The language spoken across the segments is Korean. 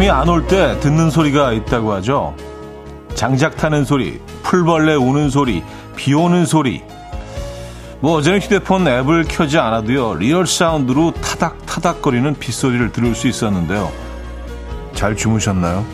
잠이 안 올 때 듣는 소리가 있다고 하죠. 장작 타는 소리, 풀벌레 우는 소리, 비 오는 소리. 뭐 어제는 휴대폰 앱을 켜지 않아도요. 리얼 사운드로 타닥타닥거리는 빗소리를 들을 수 있었는데요. 잘 주무셨나요?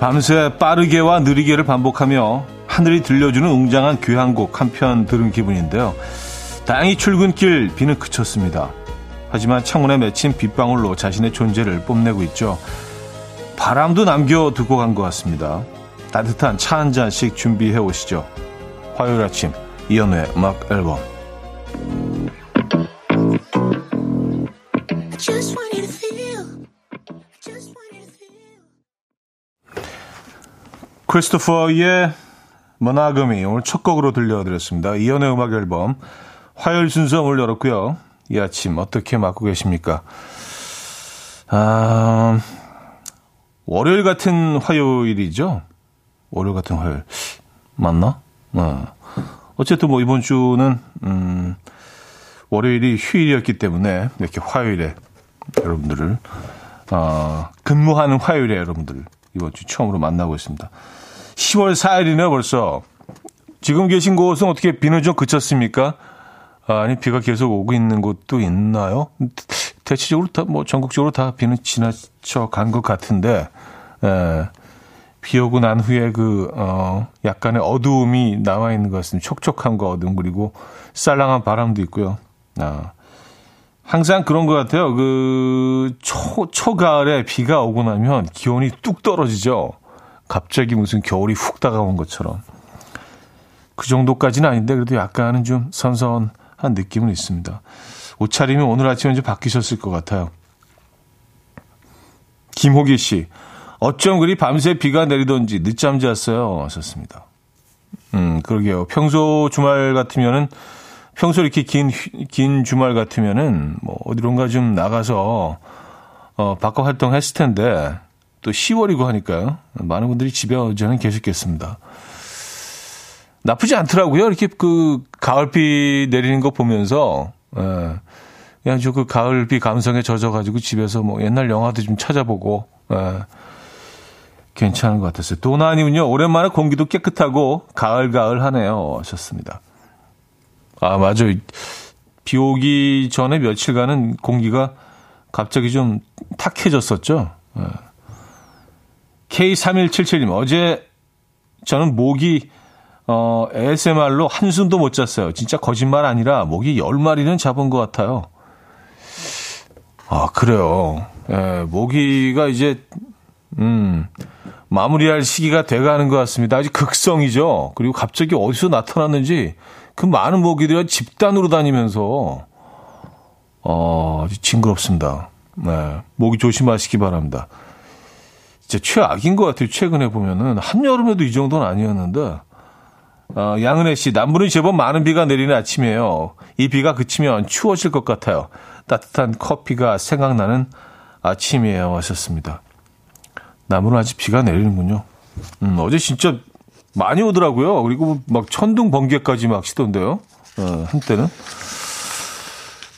밤새 빠르게와 느리게를 반복하며 하늘이 들려주는 웅장한 교향곡 한 편 들은 기분인데요. 다행히 출근길 비는 그쳤습니다. 하지만 창문에 맺힌 빗방울로 자신의 존재를 뽐내고 있죠. 바람도 남겨두고 간 것 같습니다. 따뜻한 차 한 잔씩 준비해 오시죠. 화요일 아침 이연우의 음악 앨범 크리스토퍼의 모나금이 오늘 첫 곡으로 들려드렸습니다. 이연의 음악 앨범 화요일 순서 오늘 열었고요. 이 아침 어떻게 맞고 계십니까? 아, 월요일 같은 화요일이죠? 월요일 같은 화요일. 맞나? 어. 어쨌든 뭐 이번 주는, 음, 월요일이 휴일이었기 때문에 이렇게 화요일에 여러분들을, 어, 근무하는 화요일에 여러분들 이번 주 처음으로 만나고 있습니다. 10월 4일이네요, 벌써. 지금 계신 곳은 어떻게 비는 좀 그쳤습니까? 아, 니 비가 계속 오고 있는 곳도 있나요? 대체적으로 다, 뭐, 전국적으로 다 비는 지나쳐 간 것 같은데, 에, 예, 비 오고 난 후에 그, 어, 약간의 어두움이 남아 있는 것 같습니다. 촉촉함과 어두움, 그리고 쌀랑한 바람도 있고요. 아, 항상 그런 것 같아요. 그, 초, 초가을에 비가 오고 나면 기온이 뚝 떨어지죠. 갑자기 무슨 겨울이 훅 다가온 것처럼. 그 정도까지는 아닌데 그래도 약간은 좀 선선한 느낌은 있습니다. 옷차림이 오늘 아침에 좀 바뀌셨을 것 같아요. 김호기 씨, 어쩜 그리 밤새 비가 내리던지 늦잠 잤어요. 하셨습니다. 음, 그러게요. 평소 주말 같으면은, 평소 이렇게 긴, 긴 주말 같으면은, 뭐, 어디론가 좀 나가서, 어, 바꿔 활동했을 텐데, 또 10월이고 하니까요. 많은 분들이 집에 어제는 계셨겠습니다. 나쁘지 않더라고요. 이렇게 그 가을비 내리는 거 보면서 예. 그냥 저 그 가을비 감성에 젖어가지고 집에서 뭐 옛날 영화도 좀 찾아보고 예. 괜찮은 것 같았어요. 도나님은요 오랜만에 공기도 깨끗하고 가을 가을 하네요 하셨습니다. 아 맞아요. 비 오기 전에 며칠간은 공기가 갑자기 좀 탁해졌었죠. 예. K3177님, 어제 저는 목이, 어, ASMR로 한숨도 못 잤어요. 진짜 거짓말 아니라 목이 10마리는 잡은 것 같아요. 아, 그래요. 예, 모기가 이제, 음, 마무리할 시기가 돼가는 것 같습니다. 아직 극성이죠. 그리고 갑자기 어디서 나타났는지 그 많은 모기들이 집단으로 다니면서, 어, 아주 징그럽습니다. 네, 모기 조심하시기 바랍니다. 진짜 최악인 것 같아요. 최근에 보면은 한여름에도 이 정도는 아니었는데 어, 양은혜 씨 남부는 제법 많은 비가 내리는 아침이에요. 이 비가 그치면 추워질 것 같아요. 따뜻한 커피가 생각나는 아침이에요. 하셨습니다. 남부는 아직 비가 내리는군요. 음, 어제 진짜 많이 오더라고요. 그리고 막 천둥 번개까지 막 시던데요. 어, 한때는.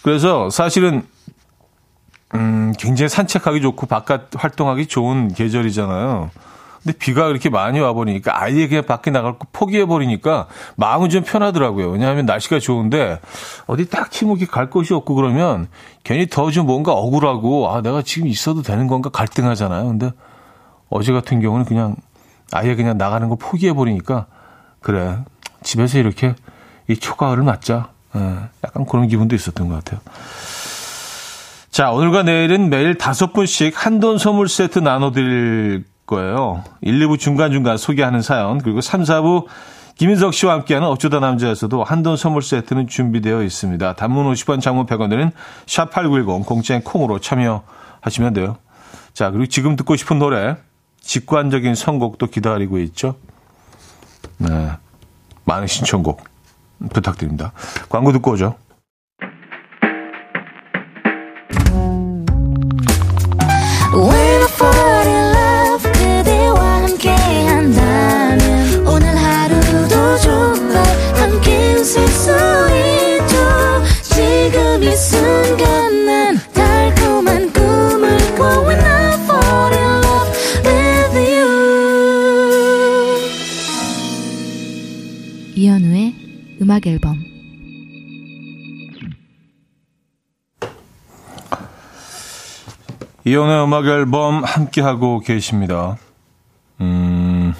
그래서 사실은 음, 굉장히 산책하기 좋고 바깥 활동하기 좋은 계절이잖아요. 근데 비가 그렇게 많이 와버리니까 아예 그냥 밖에 나갈 거 포기해버리니까 마음은 좀 편하더라고요. 왜냐하면 날씨가 좋은데 어디 딱 힘없게 갈 곳이 없고 그러면 괜히 더 좀 뭔가 억울하고 아, 내가 지금 있어도 되는 건가 갈등하잖아요. 근데 어제 같은 경우는 그냥 아예 그냥 나가는 걸 포기해버리니까 그래. 집에서 이렇게 이 초가을을 맞자. 예, 약간 그런 기분도 있었던 것 같아요. 자, 오늘과 내일은 매일 다섯 분씩 한돈 선물 세트 나눠드릴 거예요. 1, 2부 중간중간 소개하는 사연, 그리고 3, 4부 김인석 씨와 함께하는 어쩌다 남자에서도 한돈 선물 세트는 준비되어 있습니다. 단문 50원, 장문 100원들은 샵8910, 공짜인 콩으로 참여하시면 돼요. 자, 그리고 지금 듣고 싶은 노래, 직관적인 선곡도 기다리고 있죠. 네. 많은 신청곡 부탁드립니다. 광고 듣고 오죠. 음악 앨범 이혼의 음악 앨범 함께하고 계십니다. 음,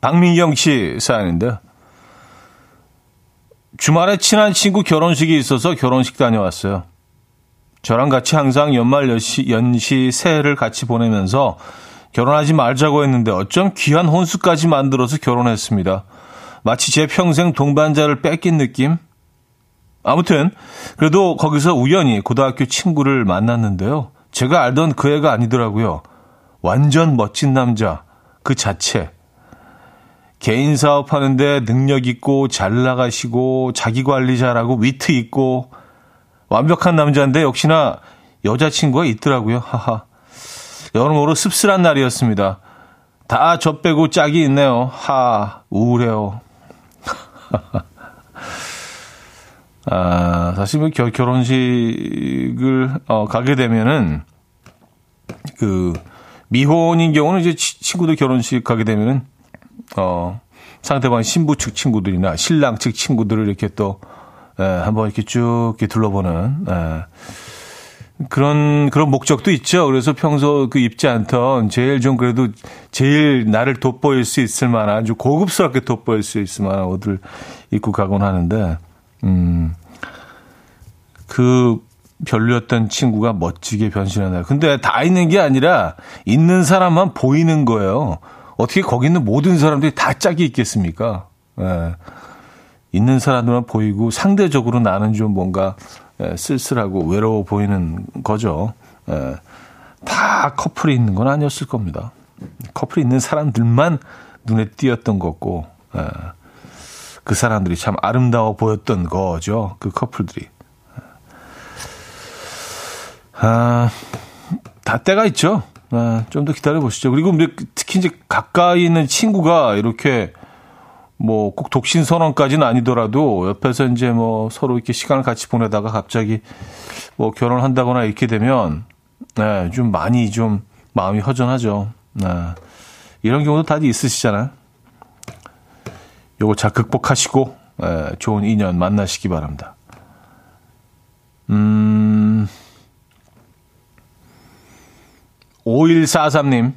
박민경 씨 사연인데 주말에 친한 친구 결혼식이 있어서 결혼식 다녀왔어요. 저랑 같이 항상 연말 연시, 연시 새해를 같이 보내면서 결혼하지 말자고 했는데 어쩜 귀한 혼수까지 만들어서 결혼했습니다. 마치 제 평생 동반자를 뺏긴 느낌? 아무튼, 그래도 거기서 우연히 고등학교 친구를 만났는데요. 제가 알던 그 애가 아니더라고요. 완전 멋진 남자, 그 자체. 개인 사업하는데 능력 있고 잘 나가시고 자기 관리 잘하고 위트 있고 완벽한 남자인데 역시나 여자친구가 있더라고요. 하하. 여러모로 씁쓸한 날이었습니다. 다 저 빼고 짝이 있네요. 하, 우울해요. 아, 사실 뭐 결, 결혼식을 어, 가게 되면은 그 미혼인 경우는 이제 친구들 결혼식 가게 되면은 어 상대방 신부 측 친구들이나 신랑 측 친구들을 이렇게 또 에, 한번 이렇게 쭉 이렇게 둘러보는 에, 그런 그런 목적도 있죠. 그래서 평소 그 입지 않던 제일 좀 그래도 제일 나를 돋보일 수 있을 만한 아주 고급스럽게 돋보일 수 있을 만한 옷을 입고 가곤 하는데 음. 그 별로였던 친구가 멋지게 변신하나요? 근데 다 있는 게 아니라 있는 사람만 보이는 거예요. 어떻게 거기 있는 모든 사람들이 다 짝이 있겠습니까? 예. 있는 사람들만 보이고 상대적으로 나는 좀 뭔가 예, 쓸쓸하고 외로워 보이는 거죠. 예. 다 커플이 있는 건 아니었을 겁니다. 커플이 있는 사람들만 눈에 띄었던 거고 예. 그 사람들이 참 아름다워 보였던 거죠. 그 커플들이. 아, 다 때가 있죠. 아, 좀 더 기다려 보시죠. 그리고 특히 이제 가까이 있는 친구가 이렇게 뭐 꼭 독신 선언까지는 아니더라도 옆에서 이제 뭐 서로 이렇게 시간을 같이 보내다가 갑자기 뭐 결혼한다거나 이렇게 되면 네, 좀 많이 좀 마음이 허전하죠. 네. 이런 경우도 다들 있으시잖아요. 요거 잘 극복하시고 네, 좋은 인연 만나시기 바랍니다. 음. 5143님.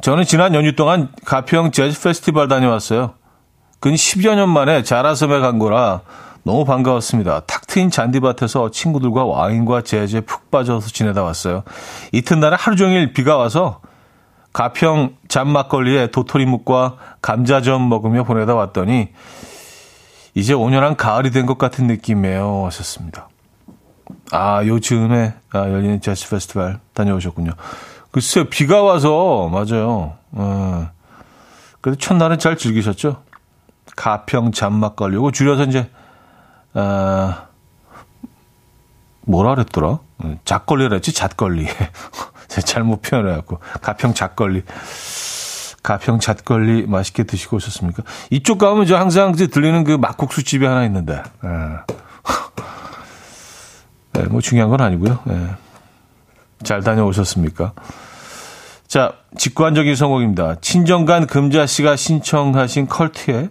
저는 지난 연휴 동안 가평 재즈 페스티벌 다녀왔어요. 근 10여 년 만에 자라섬에 간 거라 너무 반가웠습니다. 탁 트인 잔디밭에서 친구들과 와인과 재즈에 푹 빠져서 지내다 왔어요. 이튿날에 하루 종일 비가 와서 가평 잔막걸리에 도토리묵과 감자전 먹으며 보내다 왔더니 이제 5년한 가을이 된 것 같은 느낌이에요. 하셨습니다. 아, 요 즈음에 아, 열리는 재즈 페스티벌 다녀오셨군요. 글쎄요, 비가 와서, 맞아요. 어. 그래도 첫날은 잘 즐기셨죠? 가평 잔막걸리. 이거 줄여서 이제, 어, 뭐라 그랬더라? 잣걸리라 했지, 잣걸리. 잘못 표현해갖고. 가평 잣걸리. 가평 잣걸리 맛있게 드시고 오셨습니까? 이쪽 가면 저 항상 들리는 그 막국수 집이 하나 있는데. 예. 네, 뭐 중요한 건 아니고요. 네. 잘 다녀오셨습니까? 자, 직관적인 성곡입니다. 친정간 금자 씨가 신청하신 컬트의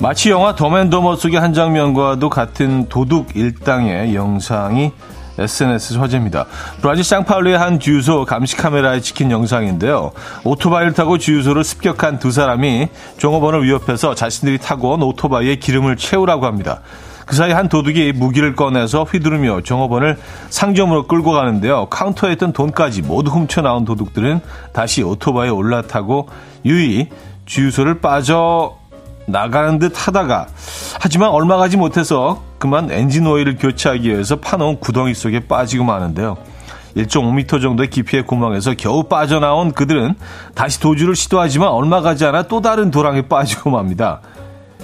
마치 영화 더맨더머 속의 한 장면과도 같은 도둑 일당의 영상이 SNS 화제입니다. 브라질 상파울루의 한 주유소 감시 카메라에 찍힌 영상인데요. 오토바이를 타고 주유소를 습격한 두 사람이 종업원을 위협해서 자신들이 타고 온 오토바이에 기름을 채우라고 합니다. 그 사이 한 도둑이 무기를 꺼내서 휘두르며 종업원을 상점으로 끌고 가는데요. 카운터에 있던 돈까지 모두 훔쳐 나온 도둑들은 다시 오토바이에 올라타고 유유히 주유소를 빠져 나가는 듯 하다가 하지만 얼마 가지 못해서 그만 엔진 오일을 교체하기 위해서 파놓은 구덩이 속에 빠지고 마는데요. 1.5m 정도의 깊이의 구멍에서 겨우 빠져나온 그들은 다시 도주를 시도하지만 얼마 가지 않아 또 다른 도랑에 빠지고 맙니다.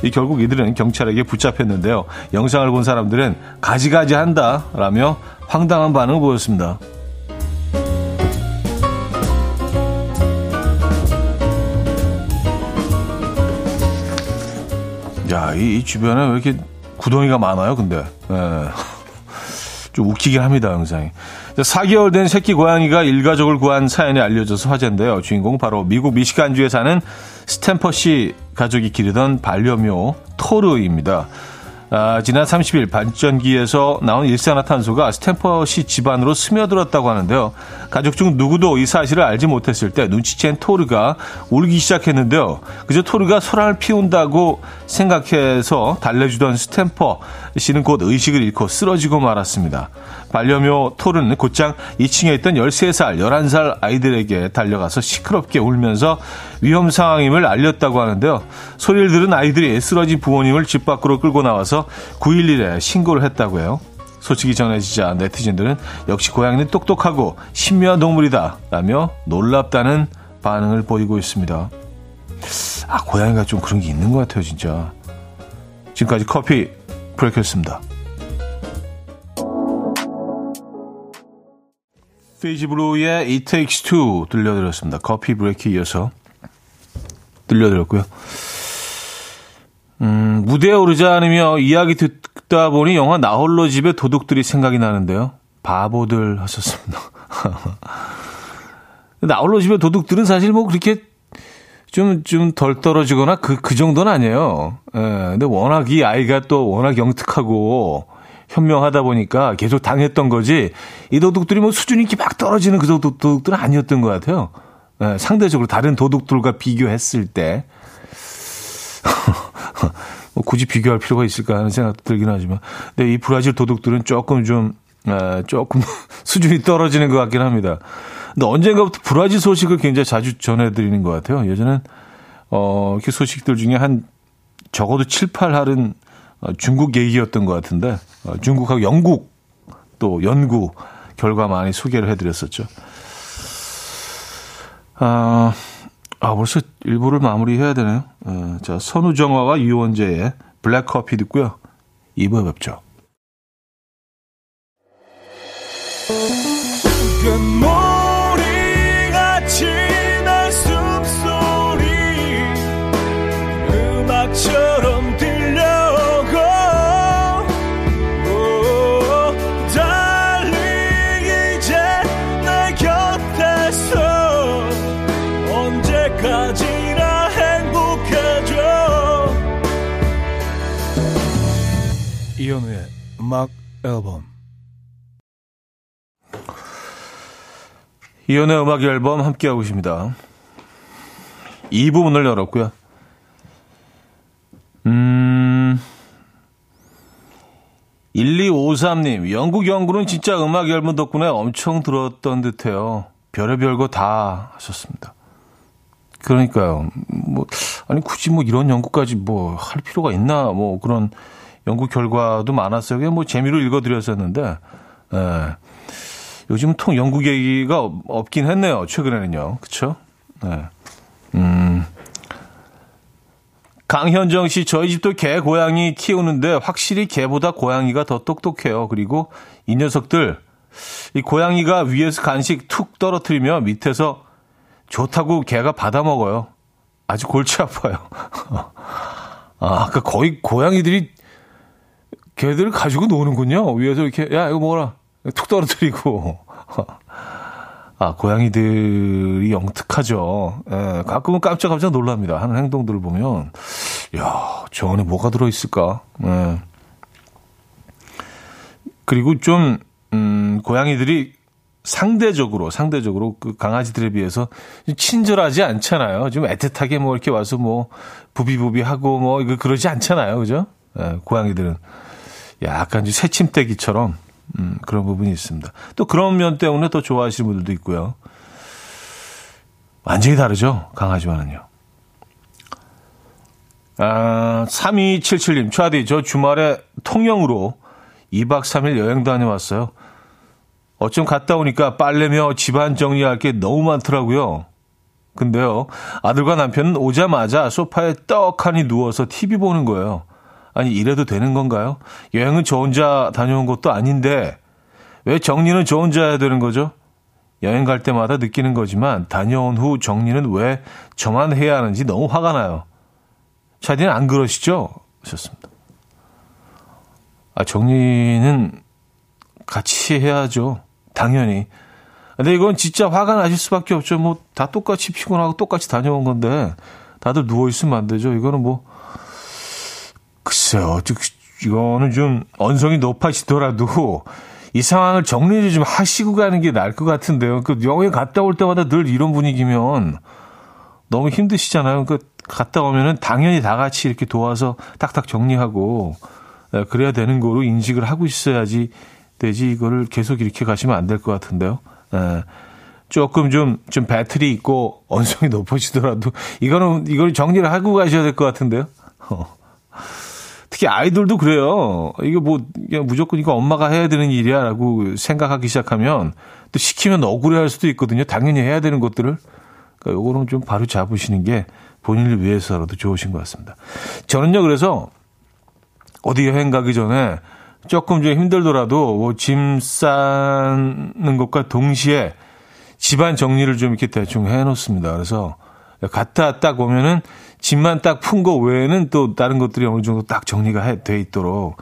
이 결국 이들은 경찰에게 붙잡혔는데요. 영상을 본 사람들은 가지가지 한다 라며 황당한 반응을 보였습니다. 야, 이, 이 주변에 왜 이렇게 구덩이가 많아요, 근데. 예. 좀 웃기긴 합니다, 영상이. 4개월 된 새끼 고양이가 일가족을 구한 사연이 알려져서 화제인데요. 주인공 바로 미국 미시간주에 사는 스탬퍼 씨 가족이 기르던 반려묘 토르입니다. 아, 지난 30일 발전기에서 나온 일산화탄소가 스탬퍼 씨 집안으로 스며들었다고 하는데요. 가족 중 누구도 이 사실을 알지 못했을 때 눈치챈 토르가 울기 시작했는데요. 그저 토르가 소란을 피운다고 생각해서 달래주던 스탬퍼 씨는 곧 의식을 잃고 쓰러지고 말았습니다. 반려묘 토르는 곧장 2층에 있던 13살, 11살 아이들에게 달려가서 시끄럽게 울면서 위험 상황임을 알렸다고 하는데요. 소리를 들은 아이들이 쓰러진 부모님을 집 밖으로 끌고 나와서 911에 신고를 했다고 해요. 소식이 전해지자 네티즌들은 역시 고양이는 똑똑하고 신묘한 동물이다 라며 놀랍다는 반응을 보이고 있습니다. 아, 고양이가 좀 그런 게 있는 것 같아요, 진짜. 지금까지 커피 브레이크였습니다. 페이지브루의 It Takes Two 들려드렸습니다. 커피 브레이크 이어서 들려드렸고요. 음, 무대에 오르지 않으며 이야기 듣다 보니 영화 나홀로 집의 도둑들이 생각이 나는데요. 바보들 하셨습니다. 나홀로 집의 도둑들은 사실 뭐 그렇게 좀, 좀 덜 떨어지거나 그, 그 정도는 아니에요. 예, 근데 워낙 이 아이가 또 워낙 영특하고 현명하다 보니까 계속 당했던 거지 이 도둑들이 뭐 수준이 이렇게 막 떨어지는 그 도둑들은 아니었던 것 같아요. 예, 상대적으로 다른 도둑들과 비교했을 때. 뭐 굳이 비교할 필요가 있을까 하는 생각도 들긴 하지만. 근데 이 브라질 도둑들은 조금 좀, 에, 조금 수준이 떨어지는 것 같긴 합니다. 근데 언젠가부터 브라질 소식을 굉장히 자주 전해드리는 것 같아요. 예전엔, 어, 이렇게 소식들 중에 한 적어도 7, 8할은 어, 중국 얘기였던 것 같은데, 어, 중국하고 영국 또 연구 결과 많이 소개를 해드렸었죠. 아, 아, 벌써 일부를 마무리해야 되네요. 어, 자, 선우정화와 유원재의 블랙커피 듣고요. 2부에 뵙죠. 이현우의 음악 앨범 이현우의 음악 앨범 함께하고 계십니다. 2부 문을 열었고요. 음... 1253님, 영국 연구는 진짜 음악 앨범 덕분에 엄청 들었던 듯해요. 별의별 거 다 하셨습니다. 그러니까요. 뭐, 아니, 굳이 뭐 이런 연구까지 뭐 할 필요가 있나, 뭐 그런 연구 결과도 많았어요. 그냥 뭐 재미로 읽어드렸었는데, 예. 요즘 통 연구 얘기가 없긴 했네요. 최근에는요. 그쵸? 네. 음. 강현정 씨, 저희 집도 개, 고양이 키우는데 확실히 개보다 고양이가 더 똑똑해요. 그리고 이 녀석들, 이 고양이가 위에서 간식 툭 떨어뜨리면 밑에서 좋다고 개가 받아 먹어요. 아주 골치 아파요. 아, 그 거의 고양이들이 개들을 가지고 노는군요. 위에서 이렇게, 야, 이거 먹어라. 툭 떨어뜨리고. 아, 고양이들이 영특하죠. 예, 가끔은 깜짝깜짝 놀랍니다. 하는 행동들을 보면. 야, 저 안에 뭐가 들어 있을까? 예. 그리고 좀, 음, 고양이들이 상대적으로, 상대적으로 그 강아지들에 비해서 친절하지 않잖아요. 좀 애틋하게 뭐 이렇게 와서 뭐 부비부비하고 뭐 이거 그러지 않잖아요. 그죠? 예, 고양이들은. 약간 새침대기처럼 음, 그런 부분이 있습니다. 또 그런 면 때문에 또 좋아하시는 분들도 있고요. 완전히 다르죠. 강아지와는요. 아, 3277님, 차디, 저 주말에 통영으로 2박 3일 여행 다녀왔어요. 어쩜 갔다 오니까 빨래며 집안 정리할 게 너무 많더라고요. 근데요, 아들과 남편은 오자마자 소파에 떡하니 누워서 TV 보는 거예요. 아니, 이래도 되는 건가요? 여행은 저 혼자 다녀온 것도 아닌데, 왜 정리는 저 혼자 해야 되는 거죠? 여행 갈 때마다 느끼는 거지만, 다녀온 후 정리는 왜 저만 해야 하는지 너무 화가 나요. 차디는 안 그러시죠? 하셨습니다. 아, 정리는 같이 해야죠. 당연히. 근데 이건 진짜 화가 나실 수밖에 없죠. 뭐 다 똑같이 피곤하고 똑같이 다녀온 건데 다들 누워 있으면 안 되죠. 이거는 뭐 글쎄요. 이거는 좀 언성이 높아지더라도 이 상황을 정리를 좀 하시고 가는 게 나을 것 같은데요. 그 여행 갔다 올 때마다 늘 이런 분위기면 너무 힘드시잖아요. 그 갔다 오면은 당연히 다 같이 이렇게 도와서 딱딱 정리하고 예, 그래야 되는 거로 인식을 하고 있어야지 되지 이거를 계속 이렇게 가시면 안 될 것 같은데요. 예. 조금 좀, 좀 배틀이 있고 언성이 높아지더라도 이거는, 이걸 정리를 하고 가셔야 될 것 같은데요. 어. 특히 아이들도 그래요. 이게 뭐, 그냥 무조건 이거 엄마가 해야 되는 일이야 라고 생각하기 시작하면 또 시키면 억울해 할 수도 있거든요. 당연히 해야 되는 것들을. 그러니까 요거는 좀 바로 잡으시는 게 본인을 위해서라도 좋으신 것 같습니다. 저는요, 그래서 어디 여행 가기 전에 조금 좀 힘들더라도 뭐 짐 싸는 것과 동시에 집안 정리를 좀 이렇게 대충 해 놓습니다. 그래서 갔다 딱 오면은 짐만 딱 푼 거 외에는 또 다른 것들이 어느 정도 딱 정리가 돼 있도록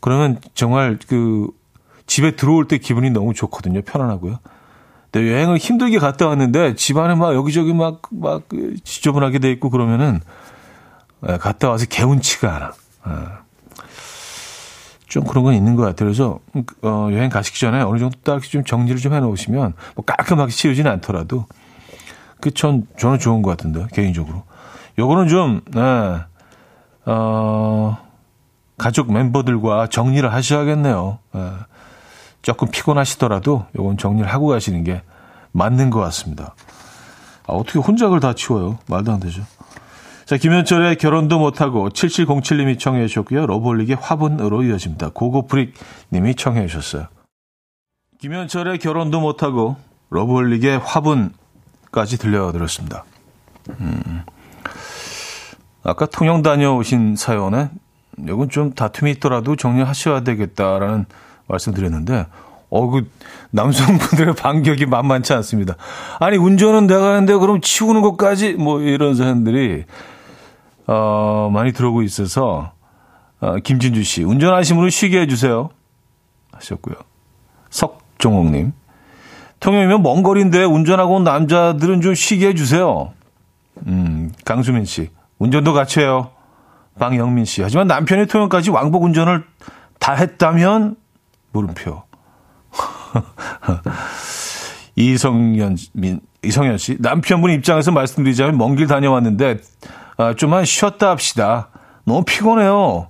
그러면 정말 그 집에 들어올 때 기분이 너무 좋거든요. 편안하고요. 근데 여행을 힘들게 갔다 왔는데 집안에 막 여기저기 막, 막 지저분하게 돼 있고 그러면은 갔다 와서 개운치가 않아. 좀 그런 건 있는 것 같아요. 그래서 어, 여행 가시기 전에 어느 정도 딱 좀 정리를 좀 해놓으시면 뭐 깔끔하게 치우지는 않더라도 그 전 저는 좋은 것 같은데 개인적으로. 요거는 좀 네, 어, 가족 멤버들과 정리를 하셔야겠네요. 네. 조금 피곤하시더라도 요건 정리를 하고 가시는 게 맞는 것 같습니다. 아, 어떻게 그걸 다 치워요? 말도 안 되죠. 자, 김현철의 결혼도 못하고 7707님이 청해 주셨고요. 러브홀릭의 화분으로 이어집니다. 고고프릭 님이 청해 주셨어요. 김현철의 결혼도 못하고 러브홀릭의 화분까지 들려드렸습니다. 음. 아까 통영 다녀오신 사연에 이건 좀 다툼이 있더라도 정리하셔야 되겠다라는 말씀 드렸는데 어, 그, 남성분들의 반격이 만만치 않습니다. 아니, 운전은 내가 하는데 그럼 치우는 것까지, 뭐, 이런 사람들이 어, 많이 들어오고 있어서 어, 김진주 씨 운전하시는 분은 쉬게 해주세요 하셨고요. 석종옥님 통영이면 먼 거리인데 운전하고 온 남자들은 좀 쉬게 해주세요. 음, 강수민 씨 운전도 같이 해요. 방영민 씨 하지만 남편이 통영까지 왕복 운전을 다 했다면 물음표. 이성현 민 이성현 씨 남편분 입장에서 말씀드리자면 먼 길 다녀왔는데 아, 좀만 쉬었다 합시다. 너무 피곤해요.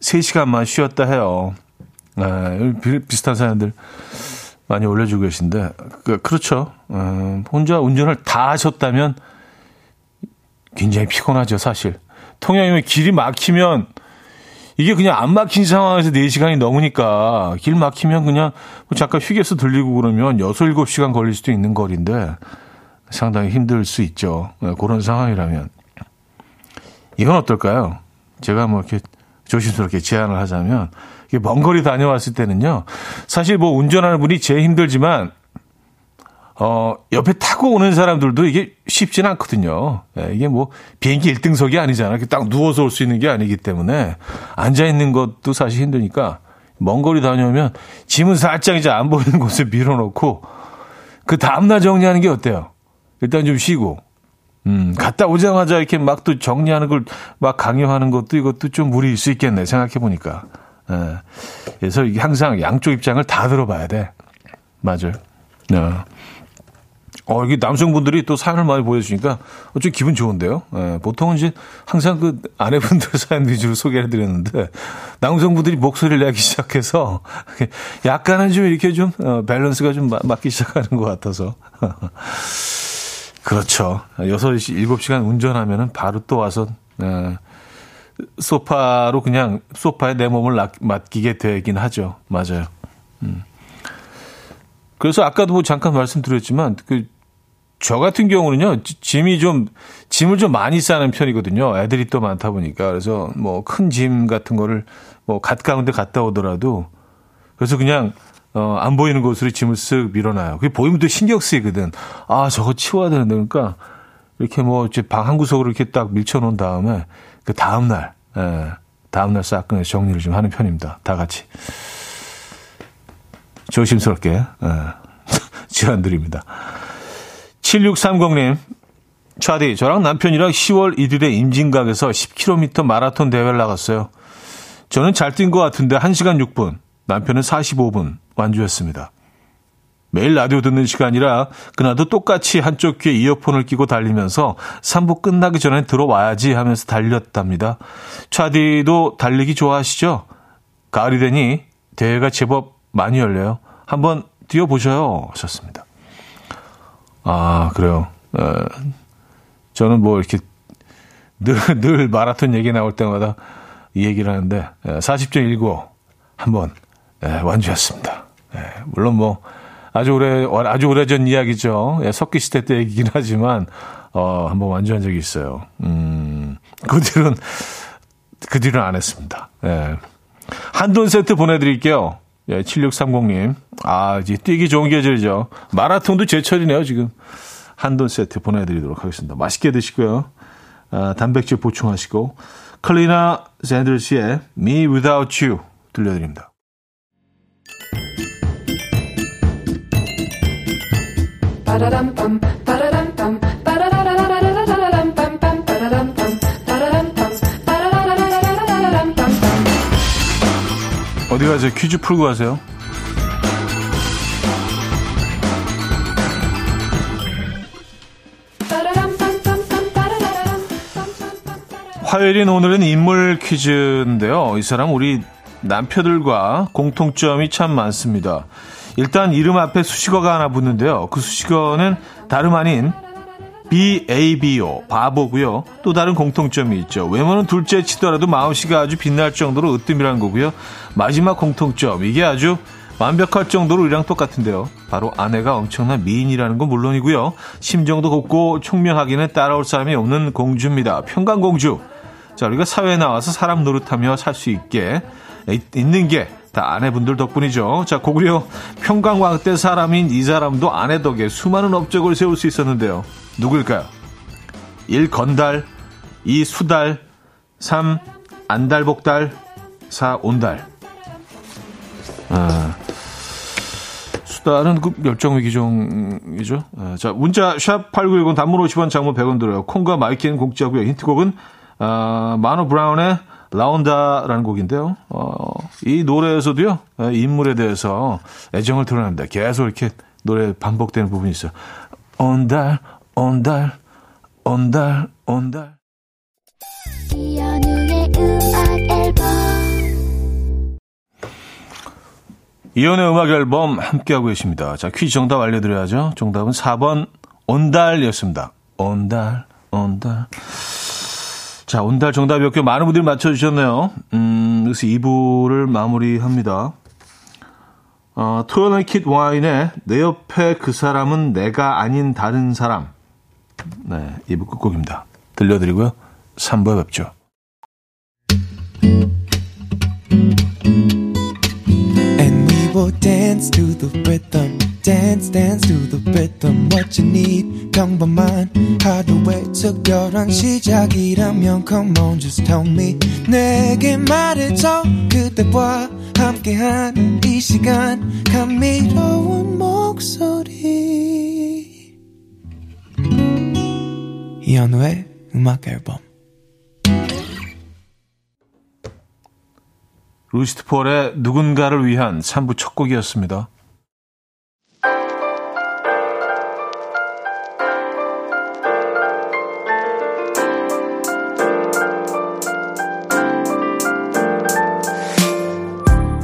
3시간만 쉬었다 해요. 아, 비슷한 사연들 많이 올려주고 계신데, 그, 그렇죠. 음, 혼자 운전을 다 하셨다면 굉장히 피곤하죠, 사실. 통영이면 길이 막히면 이게 그냥 안 막힌 상황에서 4시간이 넘으니까 길 막히면 그냥 뭐 잠깐 휴게소 들리고 그러면 6, 7시간 걸릴 수도 있는 거리인데 상당히 힘들 수 있죠. 네, 그런 상황이라면. 이건 어떨까요? 제가 뭐 이렇게 조심스럽게 제안을 하자면 먼 거리 다녀왔을 때는요. 사실 뭐 운전하는 분이 제일 힘들지만 어, 옆에 타고 오는 사람들도 이게 쉽지는 않거든요. 예, 이게 뭐 비행기 1등석이 아니잖아요. 딱 누워서 올 수 있는 게 아니기 때문에 앉아 있는 것도 사실 힘드니까 먼 거리 다녀오면 짐은 살짝 이제 안 보이는 곳에 밀어놓고 그 다음날 정리하는 게 어때요? 일단 좀 쉬고 음, 갔다 오자마자 이렇게 막 또 정리하는 걸 막 강요하는 것도 이것도 좀 무리일 수 있겠네, 생각해 보니까. 예. 그래서 이게 항상 양쪽 입장을 다 들어봐야 돼. 맞아요. 네. 어, 이게 남성분들이 또 사연을 많이 보여주니까 어좀 기분 좋은데요. 예, 보통은 이제 항상 그 아내분들 사연 위주로 소개를 드렸는데 남성분들이 목소리를 내기 시작해서 약간은 좀 이렇게 좀 어, 밸런스가 좀 맞기 시작하는 것 같아서. 그렇죠. 6시, 7시간 운전하면은 바로 또 와서, 네, 소파로 그냥 소파에 내 몸을 맡기게 되긴 하죠. 맞아요. 음. 그래서 아까도 뭐 잠깐 말씀드렸지만 그 저 같은 경우는요, 짐이 좀, 짐을 좀 많이 싸는 편이거든요. 애들이 또 많다 보니까. 그래서 뭐 큰 짐 같은 거를 뭐 가까운 데 갔다 오더라도 그래서 그냥 어, 안 보이는 곳으로 짐을 쓱 밀어놔요. 그게 보이면 또 신경 쓰이거든. 아, 저거 치워야 되는데. 그러니까 이렇게 뭐 방 한 구석으로 이렇게 딱 밀쳐놓은 다음에 그 다음날, 예, 다음날 싹 그냥 정리를 좀 하는 편입니다. 다 같이. 조심스럽게, 예, 제안 드립니다. 7630님, 차디, 저랑 남편이랑 10월 1일에 임진각에서 10km 마라톤 대회를 나갔어요. 저는 잘 뛴 것 같은데 1시간 6분, 남편은 45분 완주했습니다. 매일 라디오 듣는 시간이라 그날도 똑같이 한쪽 귀에 이어폰을 끼고 달리면서 3부 끝나기 전에 들어와야지 하면서 달렸답니다. 차디도 달리기 좋아하시죠? 가을이 되니 대회가 제법 많이 열려요. 한번 뛰어보셔요. 하셨습니다. 아, 그래요. 에, 저는 뭐 이렇게 늘, 늘 마라톤 얘기 나올 때마다 이 얘기를 하는데 40.19 한번 에, 완주했습니다. 에, 물론 뭐 아주 오래 아주 오래전 이야기죠. 예, 석기 시대 때 얘기긴 하지만 어 한번 완주한 적이 있어요. 음. 그 뒤로는 그 뒤로는 안 했습니다. 예. 한돈 세트 보내 드릴게요. 예, 7630님. 아, 이제 뛰기 좋은 계절이죠. 마라톤도 제철이네요, 지금. 한돈 세트 보내드리도록 하겠습니다. 맛있게 드시고요. 아, 단백질 보충하시고. 클리나 샌들스의 Me Without You 들려드립니다. 어디 가세요? 퀴즈 풀고 가세요. 화요일인 오늘은 인물 퀴즈인데요. 이 사람 우리 남편들과 공통점이 참 많습니다. 일단 이름 앞에 수식어가 하나 붙는데요. 그 수식어는 다름 아닌 BABO, 바보고요. 또 다른 공통점이 있죠. 외모는 둘째 치더라도 마음씨가 아주 빛날 정도로 으뜸이라는 거고요. 마지막 공통점, 이게 아주 완벽할 정도로 우리랑 똑같은데요. 바로 아내가 엄청난 미인이라는 건 물론이고요. 심정도 곱고 총명하기는 따라올 사람이 없는 공주입니다. 평강공주. 자, 우리가 사회에 나와서 사람 노릇하며 살 수 있게 있는 게 다 아내분들 덕분이죠. 자, 고구려 평강왕 때 사람인 이 사람도 아내 덕에 수많은 업적을 세울 수 있었는데요. 누굴까요? 1. 건달 2. 수달 3. 안달복달 4. 온달 아, 수달은 그 멸종위기종이죠. 아, 자, 문자 샵 8910 단문 50원 장문 100원 들어요. 콩과 마이케이는 공짜고요. 힌트곡은 아, 마노 브라운의 라운다라는 곡인데요. 어, 이 노래에서도요, 인물에 대해서 애정을 드러냅니다. 계속 이렇게 노래 반복되는 부분이 있어요. 온달, 온달, 온달, 온달. 이현우의 음악 앨범 이연의 음악 앨범 함께하고 계십니다. 자, 퀴즈 정답 알려드려야죠. 정답은 4번 온달이었습니다. 온달, 온달. 자, 온달 정답이었고 많은 분들이 맞춰주셨네요. 음, 그래서 2부를 마무리합니다. 어, 토요일 킷 와인의 내 옆에 그 사람은 내가 아닌 다른 사람. 네, 2부 끝곡입니다. 들려드리고요. 3부에 뵙죠. Dance dance to the rhythm what you need. 평범한 하루의 특별한 시작이라면 come on just tell me. 내게 말해줘 그대와 함께한 이 시간. 감미로운 목소리. 이현우의 음악 앨범. 루시트 폴의 누군가를 위한 3부 첫 곡이었습니다.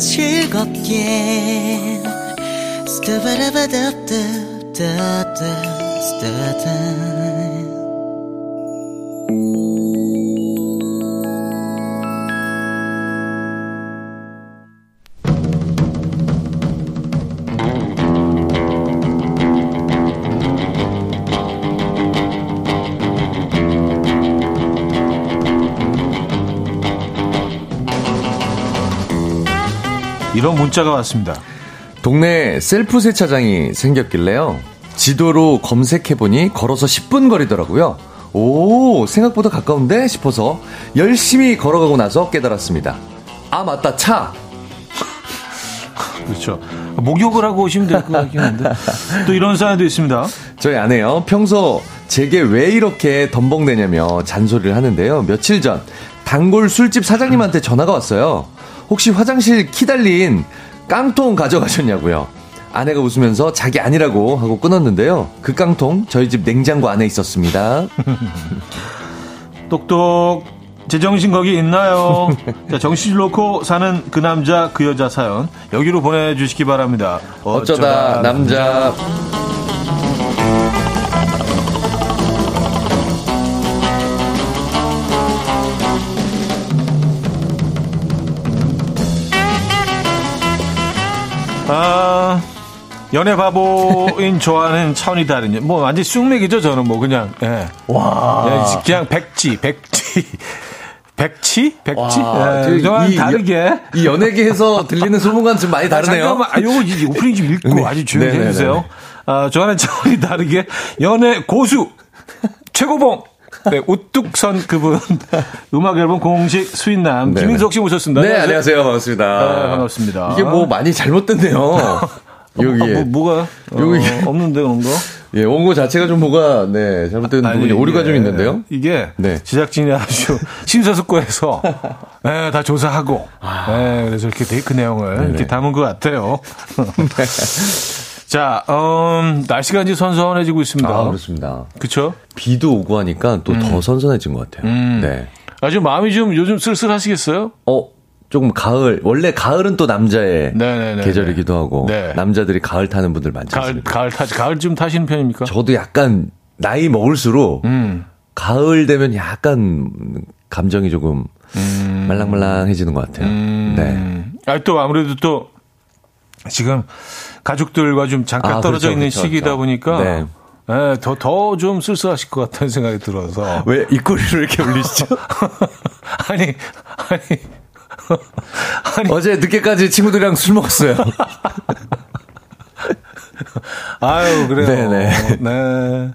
즐겁게 이런 문자가 왔습니다. 동네 셀프 세차장이 생겼길래요. 지도로 검색해보니 걸어서 10분 거리더라고요. 오, 생각보다 가까운데 싶어서 열심히 걸어가고 나서 깨달았습니다. 아, 맞다, 차! 그렇죠. 목욕을 하고 오시면 될 것 같긴 한데. 또 이런 사연도 있습니다. 저희 아내요. 평소 제게 왜 이렇게 덤벙대냐며 잔소리를 하는데요. 며칠 전 단골 술집 사장님한테 전화가 왔어요. 혹시 화장실 키 달린 깡통 가져가셨냐고요. 아내가 웃으면서 자기 아니라고 하고 끊었는데요. 그 깡통 저희 집 냉장고 안에 있었습니다. 똑똑 제정신 거기 있나요? 자, 정신 놓고 사는 그 남자 그 여자 사연 여기로 보내주시기 바랍니다. 어쩌다, 어쩌다 남자. 아, 연애 바보인 좋아하는 차원이 다른, 뭐, 완전 쑥맥이죠, 저는 뭐, 그냥, 예. 와. 예, 그냥 백지, 백지. 백치? 백치? 와, 예, 이, 다르게. 이 연예계에서 들리는 소문과는 좀 많이 다르네요. 아, 잠깐만, 아, 요거 오프닝 좀 읽고 네. 아주 조용히 네, 네, 해주세요. 아, 좋아하는 차원이 다르게, 연애 고수, 최고봉, 네, 우뚝선 그분 음악 앨범 공식 수인남 네, 김인석 씨 모셨습니다. 네, 안녕하세요. 반갑습니다. 네, 반갑습니다. 이게 뭐 많이 잘못됐네요. 여기 어, 뭐, 가 여기 어, 없는데 그런 거? 예, 원고 자체가 좀 뭐가 네 잘못된 아니, 부분이 오류가 좀 있는데요. 이게 네. 제작진이 아주 심사숙고해서 네, 다 조사하고 아. 네, 그래서 이렇게 데이크 내용을 네네. 이렇게 담은 것 같아요. 네. 자, 음, 날씨가 이제 선선해지고 있습니다. 아, 그렇습니다. 그쵸? 비도 오고 하니까 또더 음. 선선해진 것 같아요. 음. 네. 아주 마음이 좀 요즘 쓸쓸하시겠어요? 어, 조금 가을, 원래 가을은 또 남자의 네네네네. 계절이기도 하고, 네. 남자들이 가을 타는 분들 많지 가을, 않습니까? 가을 타지, 가을 좀 타시는 편입니까? 저도 약간 나이 먹을수록, 음. 가을 되면 약간 감정이 조금 음. 말랑말랑해지는 것 같아요. 음. 네. 아, 또 아무래도 또 지금 가족들과 좀 잠깐 아, 떨어져 그렇죠, 있는 그렇죠, 시기다 그렇죠. 보니까 네. 네, 더, 더 좀 쓸쓸하실 것 같다는 생각이 들어서. 왜 입꼬리를 이렇게 올리시죠? 아니, 아니. 아니. 어제 늦게까지 친구들이랑 술 먹었어요. 아유, 그래요. 네네. 네.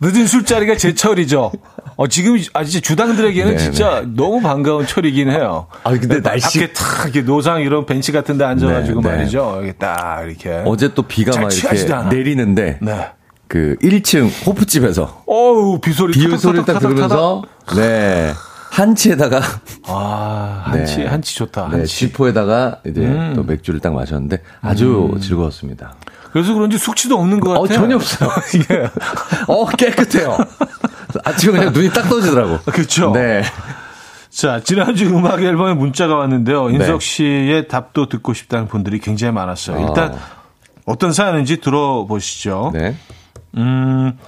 늦은 술자리가 제철이죠. 어, 지금, 아, 진짜 주당들에게는 네네. 진짜 너무 반가운 철이긴 해요. 아, 근데 날씨. 밖에 탁, 이렇게 노상 이런 벤치 같은 데 앉아가지고 네네. 말이죠. 이게 딱, 이렇게. 어제 또 비가 막 이렇게 않아. 내리는데. 네. 그 1층 호프집에서. 어우, 비소리 비 소리 딱 들으면서. 네. 한치에다가 아, 한치, 네. 한치 좋다. 네, 한치. 지포에다가 이제 음. 또 맥주를 딱 마셨는데 아주 즐거웠습니다. 그래서 그런지 숙취도 없는 것 같아요. 어, 전혀 없어요. 예. 어, 깨끗해요. 아침에 그냥 눈이 딱 떠지더라고. 그렇죠. 네. 자, 지난주 음악 앨범에 문자가 왔는데요. 인석 네. 씨의 답도 듣고 싶다는 분들이 굉장히 많았어요. 일단 아. 어떤 사연인지 들어보시죠. 네. 음,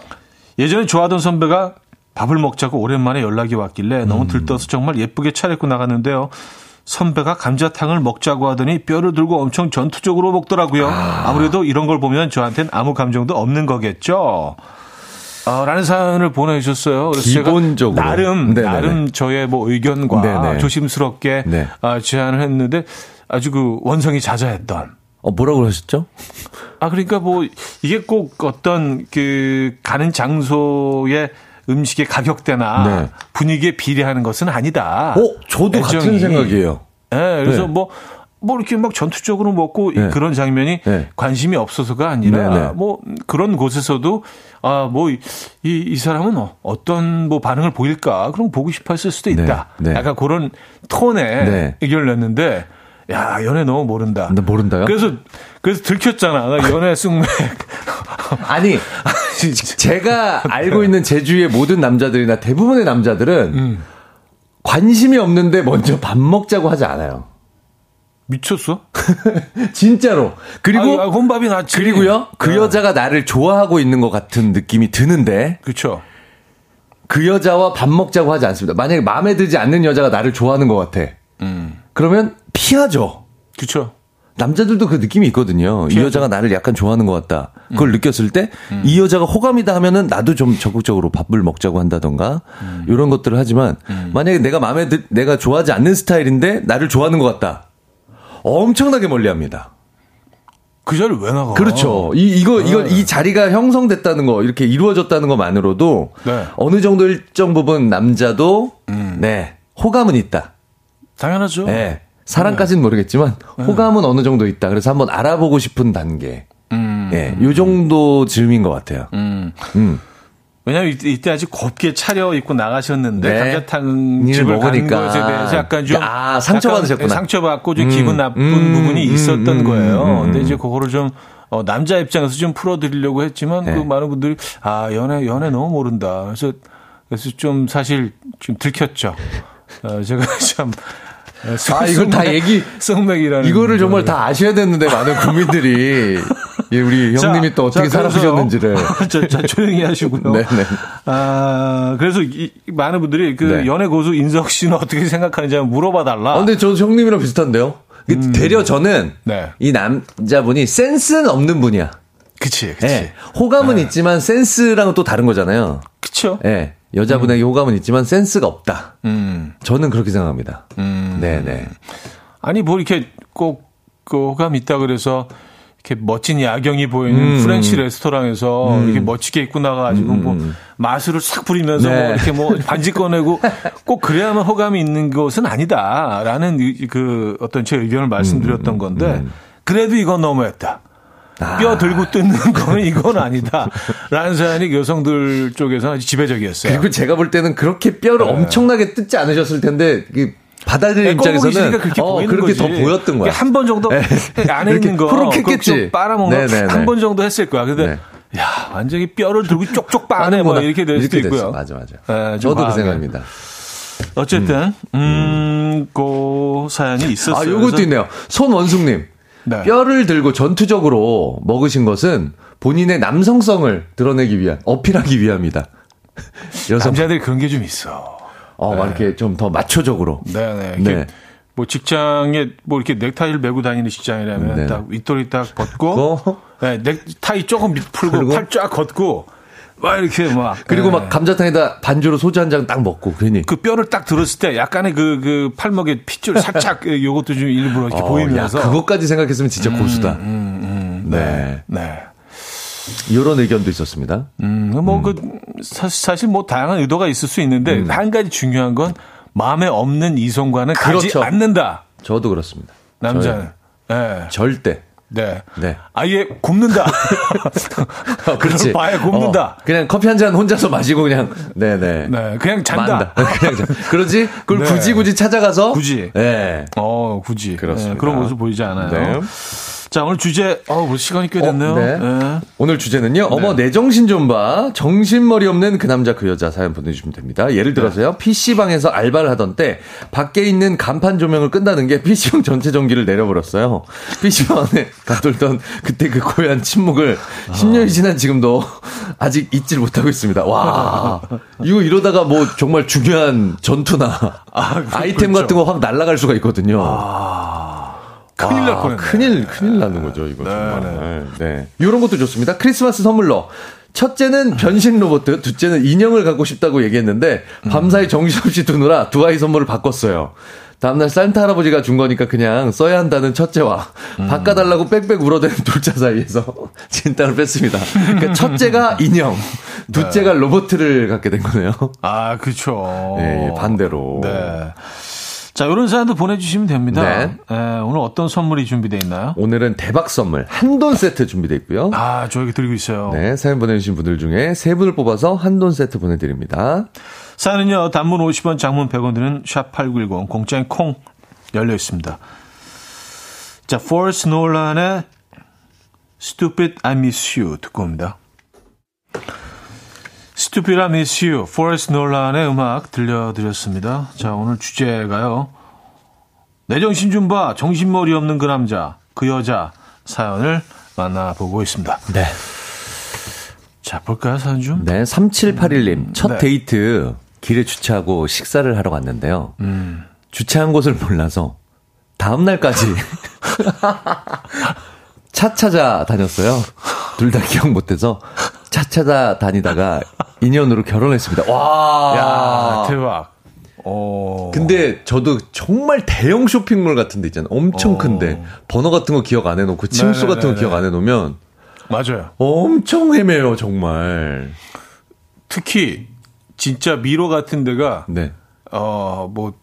예전에 좋아하던 선배가 밥을 먹자고 오랜만에 연락이 왔길래 너무 음. 들떠서 정말 예쁘게 차려입고 나갔는데요. 선배가 감자탕을 먹자고 하더니 뼈를 들고 엄청 전투적으로 먹더라고요. 아 무래도 이런 걸 보면 저한테는 아무 감정도 없는 거겠죠. 어, 라는 사연을 보내주셨어요. 그래서 제가 기본적으로. 나름, 네네네. 나름 저의 뭐 의견과 네네. 조심스럽게 네. 아, 제안을 했는데 아주 그 원성이 자자했던 어, 뭐라고 하셨죠? 아, 그러니까 뭐, 이게 꼭 어떤 그, 가는 장소의 음식의 가격대나 네. 분위기에 비례하는 것은 아니다. 어, 저도 같은 애정이. 생각이에요. 예, 그래서 네. 뭐, 뭐 이렇게 막 전투적으로 먹고 이 네. 그런 장면이 네. 관심이 없어서가 아니라 네, 네. 뭐 그런 곳에서도 아, 뭐, 이, 이 사람은 어- 어떤 뭐 반응을 보일까? 그럼 보고 싶어 했을 수도 있다. 네, 네. 약간 그런 톤에 네. 의견을 냈는데 야, 연애 너무 모른다. 근데 모른다요? 그래서 그래서 들켰잖아. 나 연애 쑥맥. 아니, 제가 알고 있는 제주의 모든 남자들이나 대부분의 남자들은 음. 관심이 없는데 먼저 밥 먹자고 하지 않아요. 미쳤어? 진짜로. 그리고 아, 아, 혼밥이 낫지. 그리고요. 그 어. 여자가 나를 좋아하고 있는 것 같은 느낌이 드는데 그렇죠. 그 여자와 밥 먹자고 하지 않습니다. 만약에 마음에 들지 않는 여자가 나를 좋아하는 것 같아. 음. 그러면 피하죠. 그렇죠. 남자들도 그 느낌이 있거든요. 이 피하죠. 여자가 나를 약간 좋아하는 것 같다. 그걸 음. 느꼈을 때이 여자가 호감이다 하면은 나도 좀 적극적으로 밥을 먹자고 한다던가 음. 이런 것들을 하지만 만약에 내가 마음에 들 내가 좋아하지 않는 스타일인데 나를 좋아하는 것 같다. 엄청나게 멀리합니다. 그 자리를 왜 나가? 그렇죠. 이 이거 이거 이 자리가 형성됐다는 거 이렇게 이루어졌다는 것만으로도 네. 어느 정도 일정 부분 남자도 네 호감은 있다. 당연하죠. 네. 사랑까지는 모르겠지만 호감은 어느 정도 있다. 그래서 한번 알아보고 싶은 단계. 음. 예, 요 정도 즈음인 것 같아요. 음. 음. 왜냐면 이때, 아주 곱게 차려 입고 나가셨는데 네. 감자탕 집을 먹으니까. 가는 것에 대해서 약간 좀 아, 상처 받으셨구나. 약간 상처 받고 좀 음, 기분 나쁜 음, 부분이 음, 있었던 음, 거예요. 근데 이제 그거를 좀 어, 남자 입장에서 좀 풀어드리려고 했지만 네. 그 많은 분들이 아 연애 연애 너무 모른다. 그래서 그래서 좀 사실 좀 들켰죠. 어, 제가 참 어, 아, 이걸 다 얘기- 성맥이라는 이거를 정말 걸. 다 아셔야 되는데 많은 국민들이 예, 우리 자, 형님이 또 어떻게 자, 살아보셨는지를. 자, 자, 조용히 하시고요. 네, 네. 아, 그래서 이, 이 많은 분들이 그 네. 연애 고수 인석 씨는 어떻게 생각하는지 한번 물어봐 달라. 아, 근데 저도 형님이랑 비슷한데요. 그 되려 저는 음. 네. 이 남자분이 센스는 없는 분이야. 그치, 그치. 예. 호감은 있지만 센스랑은 또 다른 거잖아요. 그쵸? 예. 여자분에게 호감은 있지만 센스가 없다. 음, 저는 그렇게 생각합니다. 음. 네, 네. 아니, 뭐 이렇게 꼭, 그 호감 있다 그래서 이렇게 멋진 야경이 보이는 음. French 레스토랑에서 이렇게 멋지게 입고 나가가지고 뭐 마술을 싹 부리면서 음. 네. 뭐 이렇게 뭐 반지 꺼내고 꼭 그래야만 호감이 있는 것은 아니다라는 이- 그 어떤 제 의견을 음, 말씀드렸던 건데 그래도 이건 너무했다. 아. 뼈 들고 뜯는 거는 이건 아니다. 라는 사연이 여성들 쪽에서 아주 지배적이었어요. 그리고 제가 볼 때는 그렇게 뼈를 엄청나게 뜯지 않으셨을 텐데 그 받아들이는 네, 입장에서는 그렇게 어, 그렇게. 더 보였던 거야. 한 번 정도 네. 안에 있는 거좀 빨아먹는 네네네. 한번 정도 했을 거야. 근데 네. 야 완전히 뼈를 들고 쪽쪽 빠네 뭐. 이렇게 될 수도 이렇게 있고요. 맞아, 맞아. 네, 좀 저도 그 과하게. 생각입니다. 어쨌든 음그 사연이 있었어요. 아, 요것도 있네요. 손원숙님. 네. 뼈를 들고 전투적으로 먹으신 것은 본인의 남성성을 드러내기 위한, 어필하기 위함이다. 여성, 남자들이 그런 게 좀 있어. 어, 막 이렇게 좀 더 마초적으로. 네네. 네. 이렇게 뭐 직장에 뭐 이렇게 넥타이를 메고 다니는 직장이라면 네. 딱 윗도리 딱 벗고 어? 네, 넥타이 조금 밑 풀고. 팔 쫙 걷고 막 이렇게 막 그리고 네. 막 감자탕에다 반주로 소주 한 잔 딱 먹고, 괜히. 그 뼈를 딱 들었을 때 약간의 그, 그 팔목에 핏줄 살짝 그 요것도 좀 일부러 이렇게 어, 보이면서. 야, 그것까지 생각했으면 진짜 고수다. 음, 네. 네. 이런 의견도 있었습니다. 음, 뭐, 그, 사, 사실 뭐 다양한 의도가 있을 수 있는데 한 가지 중요한 건 마음에 없는 이성과는 가지 그렇죠. 않는다. 저도 그렇습니다. 남자는. 예. 절대. 네. 네. 아예 굽는다. 어, 그렇지. 바에 굽는다. 어, 그냥 커피 한 잔 혼자서 마시고 그냥 네네. 네. 그냥 잔다. 그냥 잔. 그러지? 그걸 네. 굳이 굳이 찾아가서 굳이. 네. 어, 굳이. 그렇습니다. 네, 그런 모습 보이지 않아요. 네. 자, 오늘 주제, 어, 뭐 시간이 꽤 됐네요. 어, 네. 네. 오늘 주제는요, 네. 어머, 내 정신 좀 봐. 정신머리 없는 그 남자, 그 여자 사연 보내주시면 됩니다. 예를 들어서요, 네. PC방에서 알바를 하던 때, 밖에 있는 간판 조명을 끈다는 게 PC방 전체 전기를 내려버렸어요. PC방 안에 가돌던 그때 그 고요한 침묵을 아. 10년이 지난 지금도 아직 잊지를 못하고 있습니다. 와, 이거 이러다가 뭐 정말 중요한 전투나 아, 이템 그렇죠. 같은 거 확 날아갈 수가 있거든요. 아. 큰일 날 뻔했네. 큰일, 큰일 나는 거죠, 이거 네, 정말. 네. 네. 이런 것도 좋습니다. 크리스마스 선물로. 첫째는 변신 로봇, 둘째는 인형을 갖고 싶다고 얘기했는데, 밤사이 정신없이 두느라 두 아이 선물을 바꿨어요. 다음날 산타 할아버지가 준 거니까 그냥 써야 한다는 첫째와 음. 바꿔달라고 빽빽 울어대는 둘째 사이에서 진단을 뺐습니다. 그러니까 첫째가 인형, 둘째가 네. 로봇을 갖게 된 거네요. 아, 그렇죠. 네, 반대로. 네. 자, 이런 사연도 보내주시면 됩니다. 네. 에, 예, 오늘 어떤 선물이 준비되어 있나요? 오늘은 대박 선물 한돈 세트 준비되어 있고요. 아, 저에게 드리고 있어요. 네, 사연 보내주신 분들 중에 세 분을 뽑아서 한돈 세트 보내드립니다. 사연은요, 단문 50원, 장문 100원 드는 샵8910, 공짜인 콩 열려 있습니다. 자, 포스 노란의 Stupid I Miss You 듣고 옵니다. Stupid I Miss You, 포레스트 놀란의 음악 들려드렸습니다. 자, 오늘 주제가요. 내 정신 좀 봐. 정신머리 없는 그 남자, 그 여자 사연을 만나보고 있습니다. 네. 자, 볼까요, 사연 좀? 네, 3781님. 첫 네. 데이트 길에 주차하고 식사를 하러 갔는데요. 음. 주차한 곳을 몰라서 다음날까지 차 찾아 다녔어요. 둘 다 기억 못해서 차 찾아 다니다가 인연으로 결혼했습니다. 와. 야, 대박. 어. 근데 저도 정말 대형 쇼핑몰 같은 데 있잖아요. 엄청 어. 큰데 번호 같은 거 기억 안 해놓고 층수 네네네네. 같은 거 기억 안 해놓으면 맞아요. 엄청 헤매요 정말. 특히 진짜 미로 같은 데가 네. 어 뭐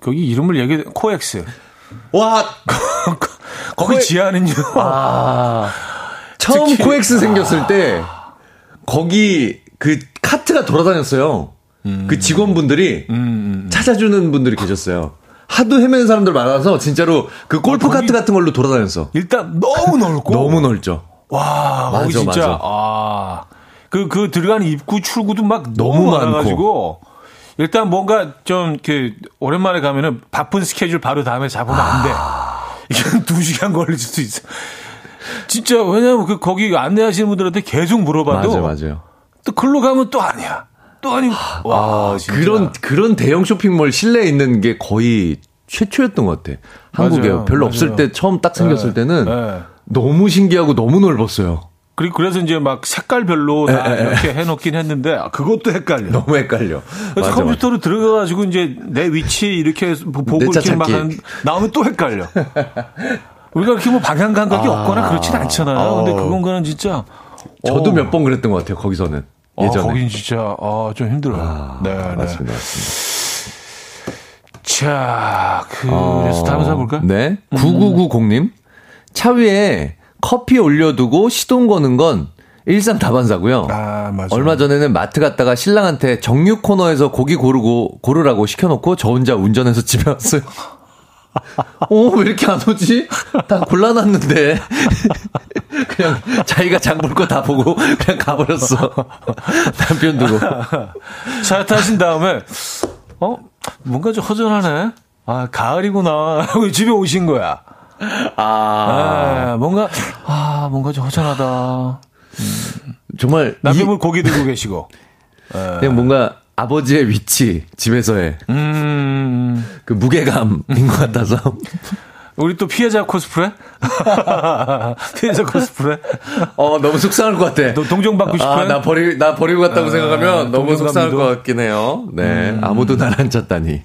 거기 이름을 얘기 코엑스. 와 거기. 지하는요. 아. 처음 특히... 코엑스 생겼을 때 거기 그 카트가 돌아다녔어요. 음. 그 직원분들이 음, 음, 음. 찾아주는 분들이 계셨어요. 하도 헤매는 사람들 많아서 진짜로 그 골프 아, 카트 같은 걸로 돌아다녔어. 일단 너무 넓고 너무 넓죠. 와, 맞아, 진짜 맞아. 아. 그, 그 들어가는 입구 출구도 막 너무, 너무 많아가지고 일단 뭔가 좀 이렇게 오랜만에 가면은 바쁜 스케줄 바로 다음에 잡으면 안 돼. 아. 이게 두 시간 걸릴 수도 있어. 진짜 왜냐면 그 거기 안내하시는 분들한테 계속 물어봐도 맞아요, 맞아요. 또 글로 가면 또 아니야. 또 아니고 와, 아, 그런 그런 대형 쇼핑몰 실내에 있는 게 거의 최초였던 것 같아. 한국에 맞아요, 별로 맞아요. 없을 때 처음 딱 생겼을 네, 때는 네. 너무 신기하고 너무 넓었어요. 그리고 그래서 이제 막 색깔별로 다 에, 에, 이렇게 해놓긴 했는데 아, 그것도 헷갈려. 너무 헷갈려. 그래서 맞아, 컴퓨터로 맞아. 들어가가지고 이제 내 위치 이렇게 보고 이렇게 막 한, 나오면 또 헷갈려. 우리가 그렇게 뭐 방향 감각이 아. 없거나 그렇진 않잖아요. 아. 근데 그건 거는 진짜 저도 어. 몇번 그랬던 것 같아요. 거기서는 어, 예전에. 어, 거긴 진짜 아, 좀 힘들어요. 아, 네, 네, 맞습니다, 맞습니다. 자, 그래서 어, 다음 사람 볼까요? 네, 9990님 음. 차 위에 커피 올려두고 시동 거는 건 일상 다반사고요. 아, 맞아. 얼마 전에는 마트 갔다가 신랑한테 정육 코너에서 고기 고르고 고르라고 시켜놓고 저 혼자 운전해서 집에 왔어요. 오, 왜 이렇게 안 오지? 다 골라놨는데. 그냥 자기가 장 볼 거 다 보고 그냥 가버렸어. 남편 두고. 차 타신 다음에, 어? 뭔가 좀 허전하네? 아, 가을이구나. 하고 집에 오신 거야. 아. 아 뭔가, 아, 뭔가 좀 허전하다. 음. 정말. 남편분 이... 고기 들고 계시고. 그냥 뭔가 아버지의 위치, 집에서의. 음. 그 무게감인 것 같아서. 우리 또 피해자 코스프레? 피해자 코스프레? 어, 너무 속상할 것 같아. 너 동정 받고 싶어? 아, 나 버리, 나 버리고 갔다고 아, 생각하면 너무 속상할 것 같긴 해요. 네. 음. 아무도 날 안 찾다니.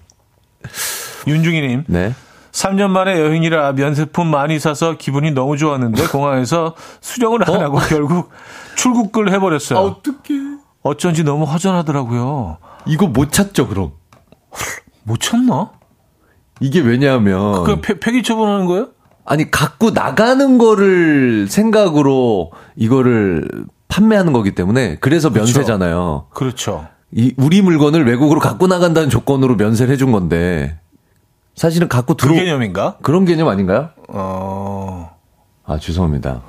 윤중희님. 네. 3년 만에 여행이라 면세품 많이 사서 기분이 너무 좋았는데 공항에서 수령을 안 어? 하고 결국 출국을 해버렸어요. 아, 어떡해. 어쩐지 너무 허전하더라고요. 이거 못 찾죠, 그럼? 못 찾나? 이게 왜냐하면 그 폐기 처분하는 거예요? 아니, 갖고 나가는 거를 생각으로 이거를 판매하는 거기 때문에 그래서 그렇죠. 면세잖아요. 그렇죠. 이 우리 물건을 외국으로 갖고 나간다는 조건으로 면세를 해준 건데 사실은 갖고 그 들어 개념인가? 그런 개념 아닌가요? 어. 아 죄송합니다.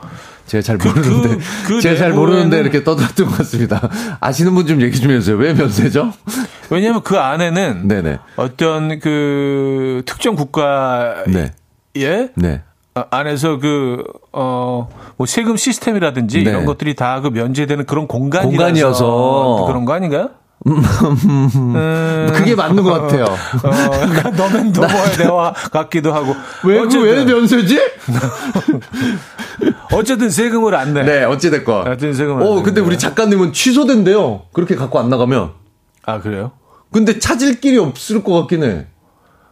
제가 잘 그- 모르는데 그- 그 제가 잘 모르는데 이렇게 떠들었던 것 같습니다. 아시는 분 좀 얘기 좀 해주세요. 왜 면세죠? 왜냐하면 그 안에는 네네 어떤 그 특정 국가의 네 네. 어, 안에서 그, 어, 뭐 세금 시스템이라든지 네. 이런 것들이 다 그 면제되는 그런 공간이라서 공간이어서. 그런 거 아닌가요? 음, 그게 맞는 것 같아요. 어, 약간 너면 너머의 대화 같기도 하고. 왜, 어쨌든, 왜 면세지? 어쨌든 세금을 안 내. 네, 어찌됐건. 하여튼 세금을 안 어, 근데 우리. 작가님은 취소된대요. 그렇게 갖고 안 나가면. 아, 그래요? 근데 찾을 길이 없을 것 같긴 해.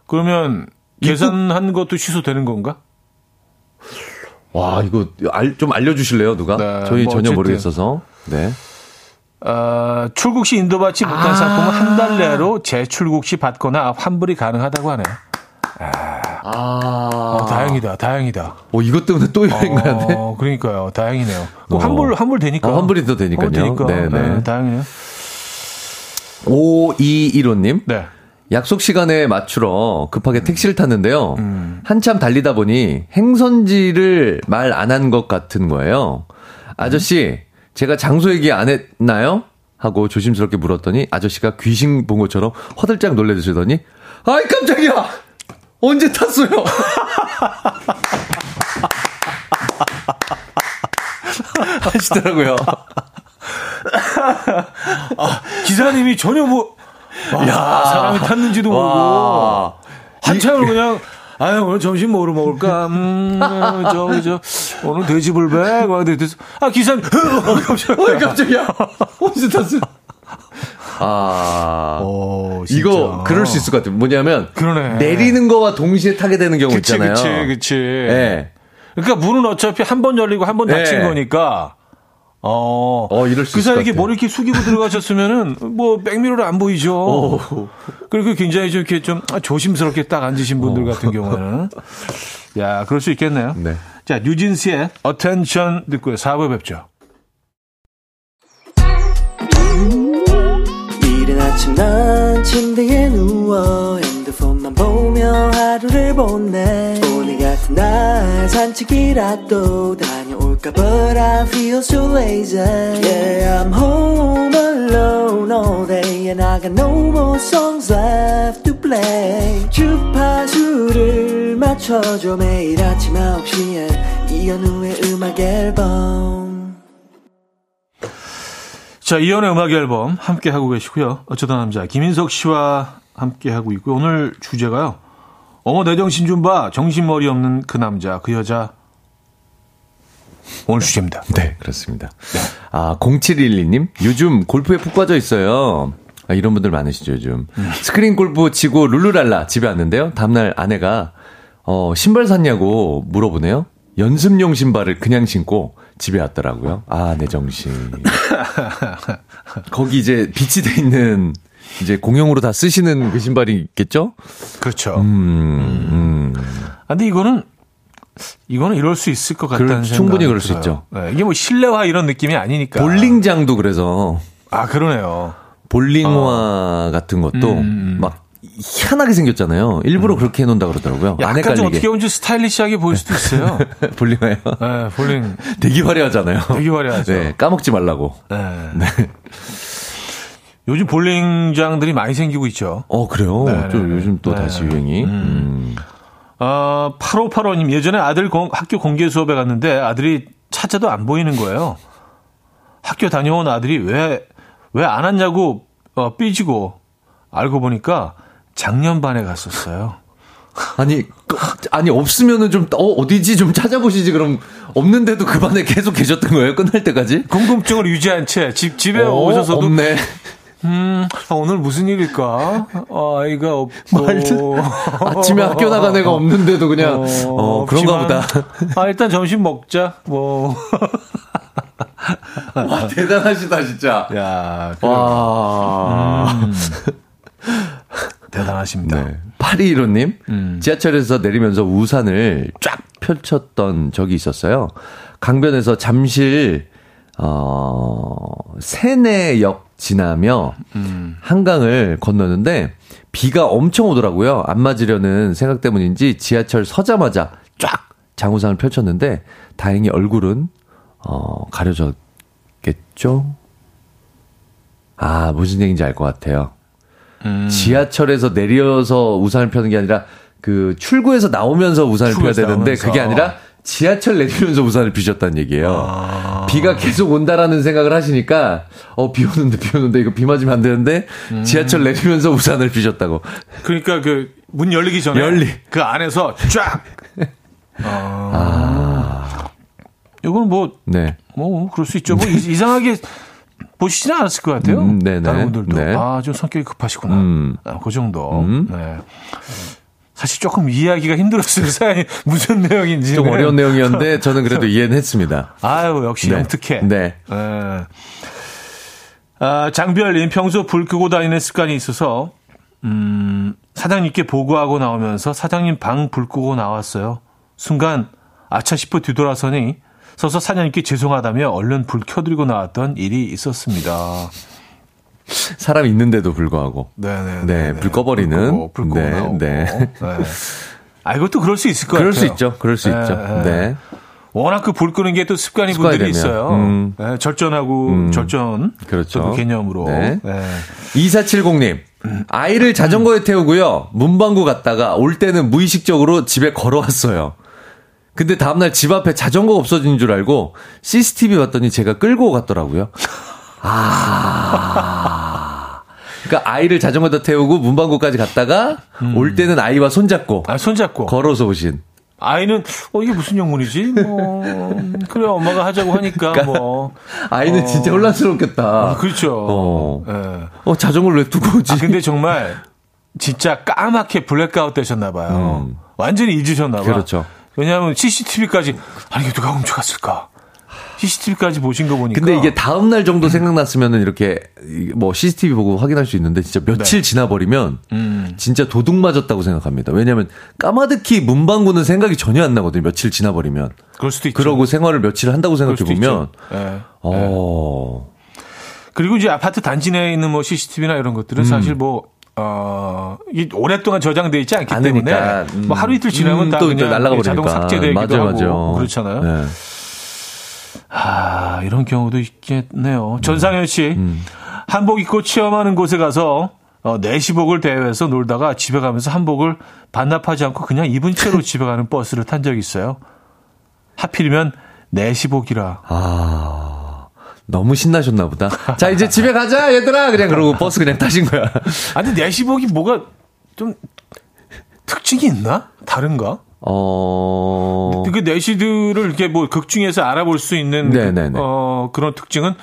그러면 계산한 것도 취소되는 건가? 와, 이거 알, 좀 알려주실래요, 누가? 네, 저희 뭐 전혀 어쨌든. 모르겠어서. 네. 어, 출국 시 인도받지 못한 아. 상품은 한 달 내로 재출국 시 받거나 환불이 가능하다고 하네요. 아. 어, 다행이다, 다행이다. 어, 이것 때문에 또 여행 가야 돼? 어, 그러니까요. 다행이네요. 그 어. 환불, 환불 되니까. 아, 환불이 더 되니까요. 환불 되니까. 네네. 네, 다행이네요. 5215님. 네. 약속 시간에 맞추러 급하게 택시를 탔는데요. 음. 한참 달리다 보니 행선지를 말 안 한 것 같은 거예요. 아저씨, 제가 장소 얘기 안 했나요? 하고 조심스럽게 물었더니 아저씨가 귀신 본 것처럼 허들짝 놀래주시더니 아이 깜짝이야! 언제 탔어요? 하시더라고요. 기사님이 전혀 뭐, 야 사람이 탔는지도 모르고. 와. 한참을 그냥, 아유, 오늘 점심 뭐로 먹을까? 음, 저, 저, 오늘 돼지불백? 와, 돼지, 아, 기사님, 어, 깜짝이야. 어이 깜짝이야! 언제 탔어요? 아. 오, 진짜. 이거 그럴 수 있을 것 같아요. 뭐냐면 그러네. 내리는 거와 동시에 타게 되는 경우 그치, 있잖아요. 그치, 그치. 예. 그러니까 문은 어차피 한 번 열리고 한 번 닫힌 네. 거니까. 어. 어, 이럴 수그 있을 사이 것 이렇게 같아요. 머리 이렇게 숙이고 들어가셨으면은 뭐 백미러로 안 보이죠. 그리고 굉장히 좀 이렇게 좀 조심스럽게 딱 앉으신 분들 같은 경우에는. 야, 그럴 수 있겠네요. 네. 자, 뉴진스의 Attention 듣고요. 4부에 뵙죠. 이른 아침 난 침대에 누워 핸드폰만 보며 하루를 보내 오늘 같은 날 산책이라도 다 녀올까 But I feel so lazy Yeah I'm home alone all day And I got no more songs left to play 주파수를 맞춰줘 매일 아침 9시에 이현우의 음악 앨범 자, 이연의 음악 앨범 함께 하고 계시고요. 어쩌다 남자 김인석 씨와 함께 하고 있고 오늘 주제가요. 어머 내 정신 좀 봐. 정신머리 없는 그 남자, 그 여자. 오늘 주제입니다. 네, 그렇습니다. 아, 0712님, 요즘 골프에 푹 빠져 있어요. 아, 이런 분들 많으시죠, 요즘. 스크린 골프 치고 룰루랄라 집에 왔는데요. 다음날 아내가, 어, 신발 샀냐고 물어보네요. 연습용 신발을 그냥 신고 집에 왔더라고요. 아, 내 정신. 거기 이제 빛이 돼 있는, 이제 공용으로 다 쓰시는 그 신발이 있겠죠? 그렇죠. 음, 음. 아, 근데 이거는 이거는 이럴 수 있을 것 같다는 생각이 충분히 그럴 수 들어요. 있죠. 네, 이게 뭐 실내화 이런 느낌이 아니니까. 볼링장도 그래서 아 그러네요. 볼링화 같은 것도 음. 막 희한하게 생겼잖아요. 일부러 그렇게 해놓는다 그러더라고요. 안 약간 좀. 어떻게 보면 좀 스타일리시하게 보일 수도 있어요. 볼링화요? 네, 볼링 되게 화려하잖아요. 되게 화려하죠. 네, 까먹지 말라고. 네. 요즘 볼링장들이 많이 생기고 있죠. 어, 그래요? 네, 좀 네, 요즘 또 네. 다시 유행이. 음. 어, 8585님, 예전에 아들 공- 학교 공개 수업에 갔는데 아들이 찾아도 안 보이는 거예요. 학교 다녀온 아들이 왜, 왜 안 왔냐고, 어, 삐지고, 알고 보니까 작년 반에 갔었어요. 아니, 그- 아니, 없으면은 좀, 어, 어디지 좀 찾아보시지. 그럼, 없는데도 그 반에 계속 계셨던 거예요? 끝날 때까지? 궁금증을 유지한 채 집, 집에 어, 오셔서도, 없네. 음, 아, 오늘 무슨 일일까? 어, 아이가 없고. 말도- 아침에 학교 나간 애가 없는데도 그냥, 어, 그런가 없지만, 보다. 아, 일단 점심 먹자. 뭐. 와, 대단하시다, 진짜. 야, 그래. 와. 음. 대단하십니다. 네. 8215님, 음. 지하철에서 내리면서 우산을 쫙 펼쳤던 적이 있었어요. 강변에서 잠실 어 세내역 지나며 음. 한강을 건너는데 비가 엄청 오더라고요. 안 맞으려는 생각 때문인지 지하철 서자마자 쫙 장우산을 펼쳤는데 다행히 얼굴은 어 가려졌겠죠? 아, 무슨 얘기인지 알 것 같아요. 음. 지하철에서 내려서 우산을 펴는 게 아니라 그 출구에서 나오면서 우산을 펴야 되는데 나오면서. 그게 아니라 지하철 내리면서 우산을 피셨다는 얘기예요. 아. 비가 계속 온다라는 생각을 하시니까 어 비 오는데 비 오는데 이거 비 맞으면 안 되는데 음. 지하철 내리면서 우산을 피셨다고. 그러니까 그 문 열리기 전에 열리. 그 안에서 쫙. 아. 아. 이건 뭐 네. 뭐 그럴 수 있죠. 뭐 이상하게 보시지는 않았을 것 같아요. 음, 네네. 다른 분들도 네. 아 좀 성격이 급하시구나. 음. 아, 그 정도. 음. 네. 사실 조금 이해하기가 힘들었어요. 사연이 무슨 내용인지. 좀 어려운 내용이었는데 저는 그래도 이해는 했습니다. 아유 역시 네. 영특해. 네. 네. 아, 장별님 평소 불 끄고 다니는 습관이 있어서 음, 사장님께 보고하고 나오면서 사장님 방 불 끄고 나왔어요. 순간 아차 싶어 뒤돌아서니 서서 사장님께 죄송하다며 얼른 불 켜드리고 나왔던 일이 있었습니다. 사람 있는데도 불구하고. 네네. 네, 불 꺼버리는. 불 끄고, 불 끄고 네, 네. 네. 아, 이것도 그럴 수 있을 것 그럴 같아요. 수 있죠. 그럴 수 네, 있죠. 네. 네. 워낙 그 불 끄는 게 또 습관이 분들이 되면. 있어요. 음. 네, 절전하고 음. 절전. 그렇죠. 그 개념으로. 네. 네. 2470님. 아이를 자전거에 태우고요. 문방구 갔다가 올 때는 무의식적으로 집에 걸어왔어요. 근데 다음날 집 앞에 자전거가 없어진 줄 알고 CCTV 봤더니 제가 끌고 갔더라고요. 아. 그러니까 아이를 자전거에다 태우고 문방구까지 갔다가 음. 올 때는 아이와 손잡고. 아, 손잡고. 걸어서 오신. 아이는 어 이게 무슨 영문이지? 뭐 그래 엄마가 하자고 하니까 그러니까 뭐 아이는 어, 진짜 혼란스럽겠다. 아, 그렇죠. 어. 네. 어 자전거를 왜 두고 오지? 아, 근데 정말 진짜 까맣게 블랙아웃 되셨나 봐요. 음. 완전히 잊으셨나 봐. 그렇죠. 왜냐하면 CCTV까지 아니 이게 누가 훔쳐갔을까? CCTV까지 보신 거 보니까. 근데 이게 다음 날 정도 생각났으면은 이렇게 뭐 CCTV 보고 확인할 수 있는데 진짜 며칠 네. 지나버리면 음. 진짜 도둑 맞았다고 생각합니다. 왜냐하면 까마득히 문방구는 생각이 전혀 안 나거든요. 며칠 지나버리면. 그럴 수도 있죠. 그러고 생활을 며칠 한다고 생각해 보면. 네. 어. 그리고 이제 아파트 단지 내에 있는 뭐 CCTV나 이런 것들은 음. 사실 뭐 어, 이 오랫동안 저장돼 있지 않기 때문에 음. 뭐 하루 이틀 지나면 음, 다 그냥 날라가 자동 삭제되기도 맞아, 하고 맞아. 그렇잖아요. 네. 아, 이런 경우도 있겠네요. 전상현 씨 음. 한복 입고 체험하는 곳에 가서 어, 내시복을 대회에서 놀다가 집에 가면서 한복을 반납하지 않고 그냥 입은 채로 집에 가는 버스를 탄 적이 있어요. 하필이면 내시복이라. 아. 너무 신나셨나 보다. 자, 이제 집에 가자, 얘들아! 그냥 그러고 버스 그냥 타신 거야. 아니, 내시복이 뭐가 좀 특징이 있나? 다른가? 어. 그 내시들을 이렇게 뭐 극 중에서 알아볼 수 있는 그, 어, 그런 특징은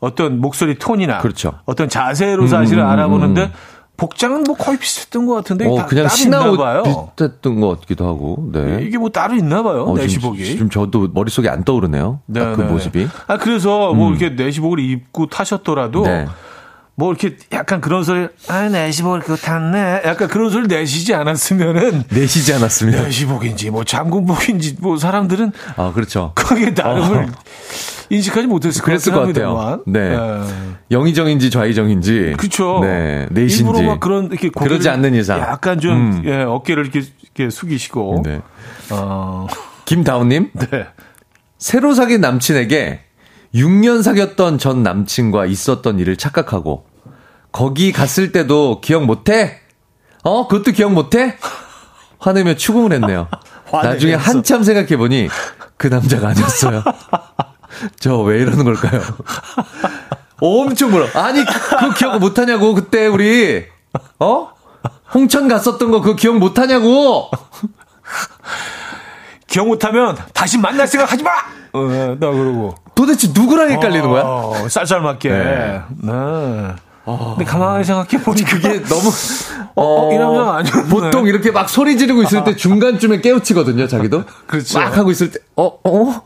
어떤 목소리 톤이나 그렇죠. 어떤 자세로 사실을 음, 음, 음 알아보는데 음. 복장은 뭐 거의 비슷했던 것 같은데 어, 그냥 신나 봐요. 비슷했던 것 같기도 하고. 네. 이게 뭐 따로 있나 봐요. 어, 내시복이. 지금, 저도 머릿속에 안 떠오르네요. 네, 그 네. 모습이. 아 그래서 뭐 음. 이렇게 내시복을 입고 타셨더라도 네. 뭐 이렇게 약간 그런 소리 아 내시복을 그거 탔네. 약간 그런 소리 내시지 않았으면은 내시지 않았으면 내시복인지 뭐 장군복인지 뭐 사람들은 아 그렇죠. 거기에 나름을 어. 인식하지 못했을 그랬을 것 같아요. 네. 네. 영의정인지 좌의정인지. 그렇죠. 네. 내신지. 일부러 막 그런 이렇게 그러지 않는 이상 약간 좀 음. 예, 어깨를 이렇게, 이렇게 숙이시고. 네. 어. 김다운님. 네. 새로 사귄 남친에게 6년 사귀었던 전 남친과 있었던 일을 착각하고 거기 갔을 때도 기억 못해? 어? 그것도 기억 못해? 화내며 추궁을 했네요. 나중에 한참 생각해보니 그 남자가 아니었어요. 저 왜 이러는 걸까요? 엄청 물어. 아니, 그거 기억 못하냐고, 그때 우리. 어? 홍천 갔었던 거 그거 기억 못하냐고! 기억 못하면 다시 만날 생각 하지 마! 어, 나 그러고. 도대체 누구랑 헷갈리는 거야? 어, 쌀쌀맞게. 네. 네. 어. 근데 가만히 생각해 보니 그게 너무 어, 어, 이 남자가 아니었네. 보통 이렇게 막 소리 지르고 있을 때 중간쯤에 깨우치거든요, 자기도. 그렇죠. 막 하고 있을 때, 어, 어?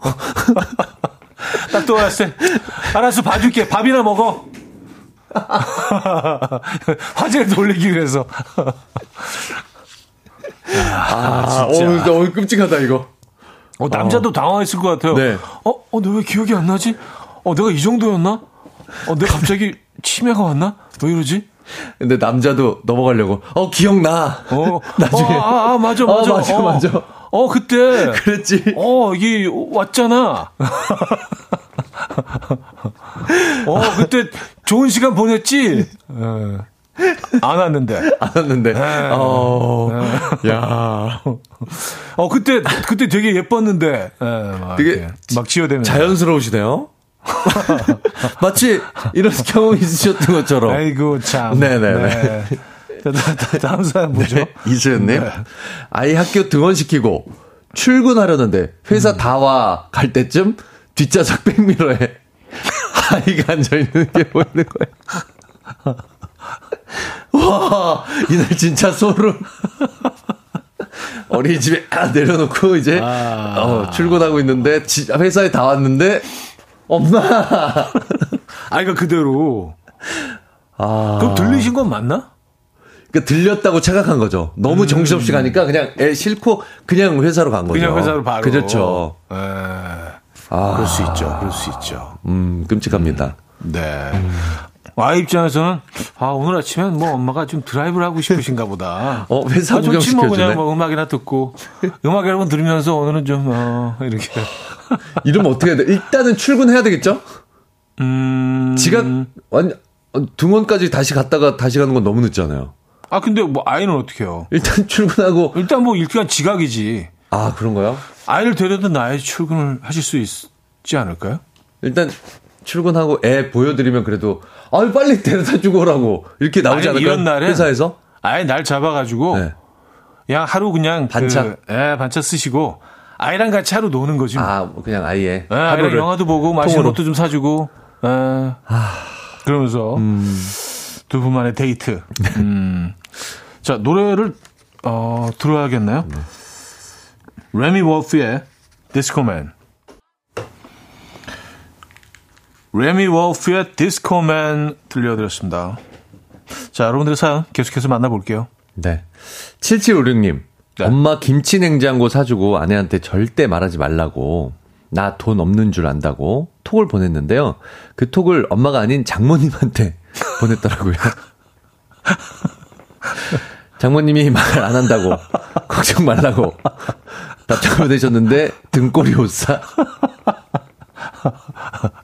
딱 떠올랐을 때, 알았어, 봐줄게. 밥이나 먹어. 화제를 돌리기 위해서. 아, 아 진짜. 어, 너무 끔찍하다, 이거. 어, 남자도 당황했을 것 같아요. 네. 어, 어, 너 왜 기억이 안 나지? 어, 내가 이 정도였나? 어, 내가 갑자기 치매가 왔나? 왜 이러지? 근데 남자도 넘어가려고. 어, 기억나. 어, 나중에. 어, 아, 아, 맞아, 어, 맞아. 맞아, 어, 맞아. 어, 그때. 그랬지. 어, 이게 왔잖아. 어, 그때 좋은 시간 보냈지? 어, 안 왔는데. 안 왔는데. 어, 야. 어, 그때, 그때 되게 예뻤는데. 예, 막, 되게 막 지어대면. 자연스러우시네요. 마치 이런 경험 있으셨던 것처럼. 아이고, 참. 네네네. 네. 다- 다음 사연 뭐죠? 네, 이수연님. 아이 학교 등원시키고 출근하려는데 회사 다와 갈 때쯤 뒷좌석 백미러에 아이가 앉아있는 게 보이는 거예요. 와, 이날 진짜 소름. 어린이집에 아, 내려놓고 이제 어, 출근하고 있는데 지- 회사에 다 왔는데 엄마. 아이가 그대로. 아, 그럼 들리신 건 맞나? 그러니까 들렸다고 착각한 거죠. 너무 정신없이 가니까 그냥 애 싣고 그냥 회사로 간 거죠. 그냥 회사로 바로. 그렇죠. 예. 아, 그럴 수 있죠. 그럴 수 있죠. 음, 끔찍합니다. 네. 아이 입장에서는 아 오늘 아침엔 뭐 엄마가 좀 드라이브를 하고 싶으신가 보다. 어, 회사 아, 좋지 뭐. 그냥 뭐 음악이나 듣고 음악 여러분 들으면서 오늘은 좀 어, 이렇게 이러면 어떻게 해야 돼? 일단은 출근해야 되겠죠? 음. 지각, 완, 어, 등원까지 다시 갔다가 다시 가는 건 너무 늦잖아요. 아 근데 뭐 아이는 어떻게 해요? 일단 출근하고, 일단 뭐 일단 지각이지. 아, 그런가요? 아이를 데려다 놔야 출근을 하실 수 있지 않을까요? 일단 출근하고 애 보여드리면 그래도, 아유, 빨리 데려다 주고 오라고. 이렇게 나오지 아니, 않을까요? 이런 회사에서? 아예 날 잡아가지고 네. 그냥 하루 그냥 반차? 그, 예, 반차 쓰시고 아이랑 같이 하루 노는 거지. 뭐. 아, 뭐 그냥 아예. 예, 아이랑 영화도 보고 맛있는. 것도 좀 사주고. 예. 그러면서 음. 두 분만의 데이트. 음. 자 노래를 어, 들어야겠나요? 네. 레미 월프의 디스코맨. 레미 월프의 디스코맨 들려드렸습니다. 자, 여러분들의 사연 계속해서 만나볼게요. 네. 7756님. 네. 엄마 김치 냉장고 사주고 아내한테 절대 말하지 말라고. 나 돈 없는 줄 안다고 톡을 보냈는데요. 그 톡을 엄마가 아닌 장모님한테 보냈더라고요. 장모님이 말 안 한다고. 걱정 말라고. 답장 보내셨는데 등골이 오싸.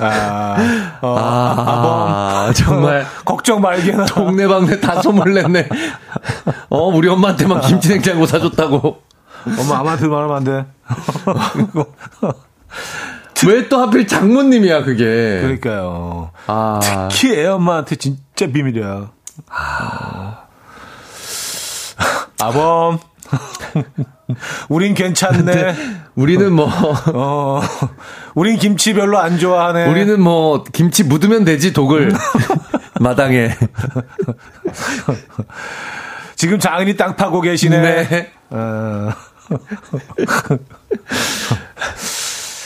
아, 어, 아, 정말 걱정 말게나. 동네방네 다 소문 냈네. 어, 우리 엄마한테만 김치 냉장고 사줬다고. 엄마 아무한테 말하면 안 돼. 왜 또 하필 장모님이야, 그게. 그러니까요. 아, 특히 애 엄마한테 진짜 비밀이야. 아범. 우린 괜찮네. 우리는 뭐, 어, 우린 김치 별로 안 좋아하네. 우리는 뭐, 김치 묻으면 되지, 독을. 마당에. 지금 장인이 땅 파고 계시네. 네. 어,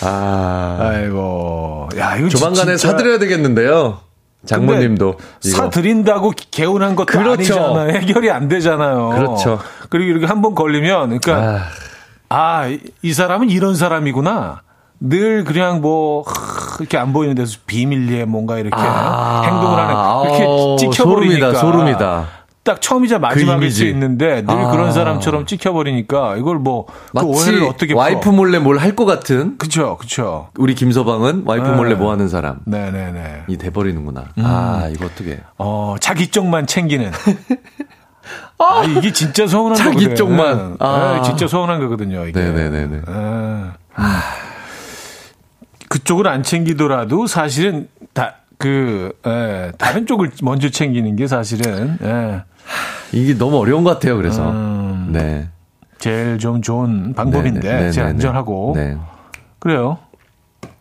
아, 아이고. 야, 이거 조만간에 진짜- 사드려야 되겠는데요. 장모님도. 근데 이거. 사드린다고 개운한 것도 그렇죠. 아니잖아요. 해결이 안 되잖아요. 그렇죠. 그리고 이렇게 한 번 걸리면, 그러니까, 아, 아, 이- 이 사람은 이런 사람이구나. 늘 그냥 뭐, 하, 이렇게 안 보이는 데서 비밀리에 뭔가 이렇게 아, 행동을 하는, 이렇게 찍혀버리니까. 소름이다, 소름이다. 딱 처음이자 마지막일 이미지. 수 있는데 늘 아. 그런 사람처럼 찍혀버리니까 이걸 뭐, 그 오해를 어떻게 와이프 풀어. 몰래 뭘 할 것 같은 그쵸, 그쵸. 우리 김서방은 와이프 네. 몰래 뭐 하는 사람이 네네네. 돼버리는구나. 아, 이거 어떻게. 어, 자기 쪽만 챙기는. 아, 이게 진짜 서운한 자기 거거든요. 쪽만. 아. 네, 진짜 서운한 거거든요, 이게. 네네네네. 아, 음. 그쪽을 안 챙기더라도 사실은 다, 그, 예, 다른 쪽을 먼저 챙기는 게 사실은, 예, 이게 너무 어려운 것 같아요, 그래서. 음. 네. 제일 좀 좋은 방법인데, 네, 네, 제일 네, 안전하고. 네. 그래요.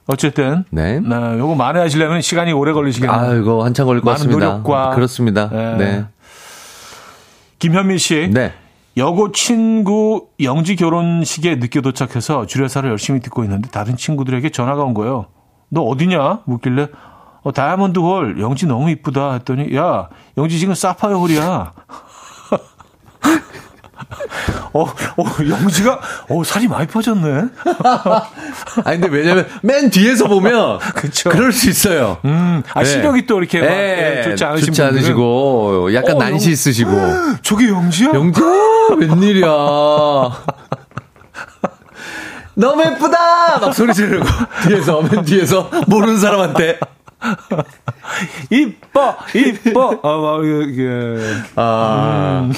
어쨌든, 네. 나 요거 만회하시려면 시간이 오래 걸리시겠네요. 아, 이거 한참 걸릴 것 같습니다. 노력과 그렇습니다. 네. 네. 김현민 씨. 네. 여고 친구 영지 결혼식에 늦게 도착해서 주례사를 열심히 듣고 있는데 다른 친구들에게 전화가 온 거예요. 너 어디냐? 묻길래 어, 다이아몬드 홀 영지 너무 이쁘다 했더니 야 영지 지금 사파이어 홀이야. 어, 어, 영지가, 어, 살이 많이 빠졌네. 아니, 근데 왜냐면 맨 뒤에서 보면. 그쵸. 그럴 수 있어요. 음, 아, 시력이 또 이렇게 막, 예, 좋지 않으신 좋지 않으시고, 약간 어, 난시 영- 있으시고. 저게 영지야? 영지, 어, 웬일이야. 너무 예쁘다! 막 소리 지르고, 뒤에서, 맨 뒤에서, 모르는 사람한테. 이뻐, 이뻐. 아, 막, 이게, 아.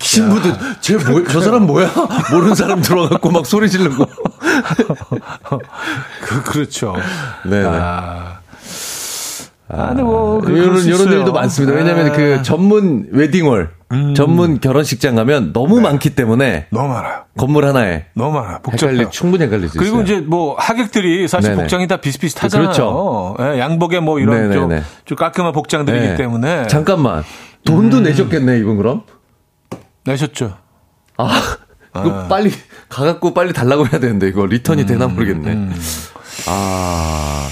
신부도, 쟤 뭐, 저 사람 뭐야? 모르는 사람 들어와갖고 막 소리 지르고. 그, 그렇죠. 네네. 아. 아, 근데 뭐, 그, 이런, 수 이런. 일도 많습니다. 왜냐면 아, 그 전문 웨딩홀, 전문 결혼식장 가면 너무 많기 때문에 너무 많아요. 건물 하나에 너무 많아요. 복잡해요. 헷갈리, 충분히 헷갈릴 수 그리고 있어요. 이제 뭐 하객들이 사실 네네. 복장이 다 비슷비슷하잖아요. 그렇죠. 예, 양복에 뭐 이런 좀. 좀 깔끔한 복장들이기 네. 때문에 잠깐만. 돈도 내셨겠네, 이분 그럼? 내셨죠. 아, 이거 빨리, 가갖고 빨리 달라고 해야 되는데, 이거 리턴이 되나 음, 모르겠네. 아,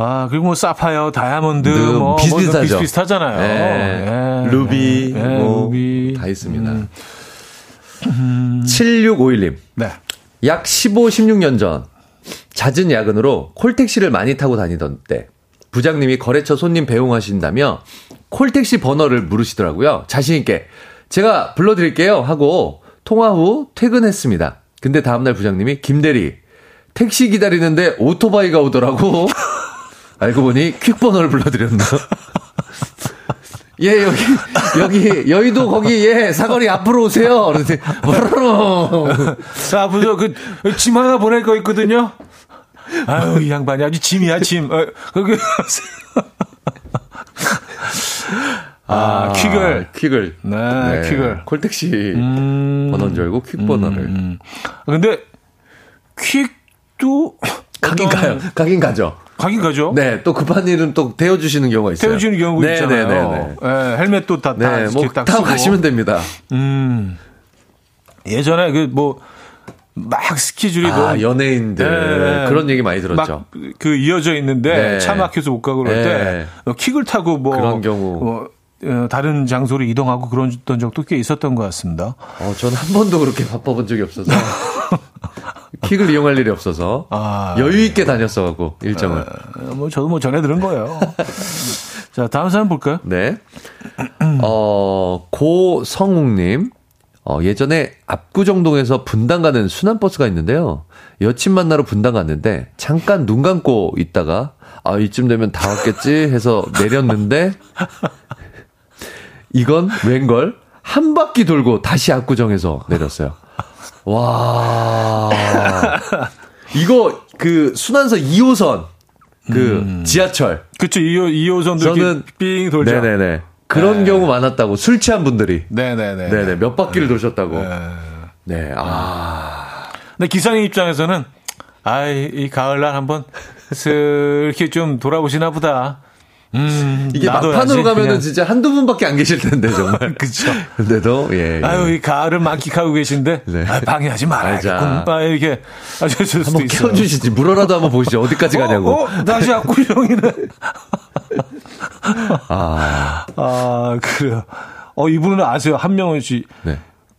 아 그리고 뭐 사파이어, 다이아몬드 네, 뭐 비슷비슷하죠. 뭐 비슷비슷하잖아요. 네. 예. 루비, 예, 뭐, 루비 다 있습니다. 7651님. 네. 약 15, 16년 전 잦은 야근으로 콜택시를 많이 타고 다니던 때 부장님이 거래처 손님 배웅하신다며 콜택시 번호를 물으시더라고요. 자신 있게 제가 불러드릴게요 하고 통화 후 퇴근했습니다. 근데 다음날 부장님이 김대리 택시 기다리는데 오토바이가 오더라고. 알고 보니 퀵 번호를 불러드렸나. 예, 여기, 여기, 여의도 거기, 예, 사거리 앞으로 오세요. 뭐르르 자, 앞으로 그, 짐 하나 보낼 거 있거든요. 아유, 이 양반이 아주 짐이야, 짐. 어, 거기. 아, 퀵을. 퀵을. 네, 퀵을. 콜택시 음. 번호인 줄 알고 퀵 번호를. 음. 아, 근데, 퀵도. 가긴 가요. 가긴 가죠. 가긴 가죠. 네, 또 급한 일은 또 태워주시는 경우가 있어요. 태워주는 경우가 네, 있잖아요. 네, 네, 네. 예, 헬멧도 다, 다 네, 뭐, 딱 쓰고. 가시면 됩니다. 음. 예전에 그 뭐, 막 스케줄이 아, 너무 연예인들. 네. 그런 얘기 많이 들었죠. 막그 이어져 있는데 네. 차 막혀서 못 가고 그럴 네. 때 어, 킥을 타고 뭐 그런 경우. 뭐, 어, 다른 장소로 이동하고 그런 적도 꽤 있었던 것 같습니다. 어, 저는 한 번도 그렇게 바빠본 적이 없어서. 킥을 이용할 일이 없어서. 아. 여유 있게 다녔어가고, 일정을. 어, 뭐 저도 뭐 전해 들은 거예요. 자 다음 사연 볼까요? 네. 어, 고성욱님. 어, 예전에 압구정동에서 분당 가는 순환버스가 있는데요. 여친 만나러 분당 갔는데, 잠깐 눈 감고 있다가, 아, 이쯤 되면 다 왔겠지 해서 내렸는데, 이건 웬걸? 한 바퀴 돌고 다시 압구정에서 내렸어요. 와. 이거 그 순환서 2호선 그 지하철 그쵸 2호 2호선도 이렇게 저는 삥 돌죠. 네네네. 그런 네. 경우 많았다고 술 취한 분들이 네네네. 네네 몇 바퀴를 도셨다고. 네. 네. 아. 근데 기사님 입장에서는 아이 이 가을날 한번 슬 이렇게 좀 돌아보시나 보다. 음 이게 막판으로 가면은 그냥. 진짜 한두 분밖에 안 계실 텐데 정말. 그쵸. 근데도 예. 예. 아유, 이 가을을 만끽하고 계신데, 네. 아, 방해하지 말아야겠군. 아, 이렇게 수도 한번 있어요. 키워주시지 물어라도 한번 보시죠 어디까지 가냐고. 어, 어, 다시 압구정이네. 아. 아, 그래요. 어, 이분은 아세요? 한명훈 씨. 네.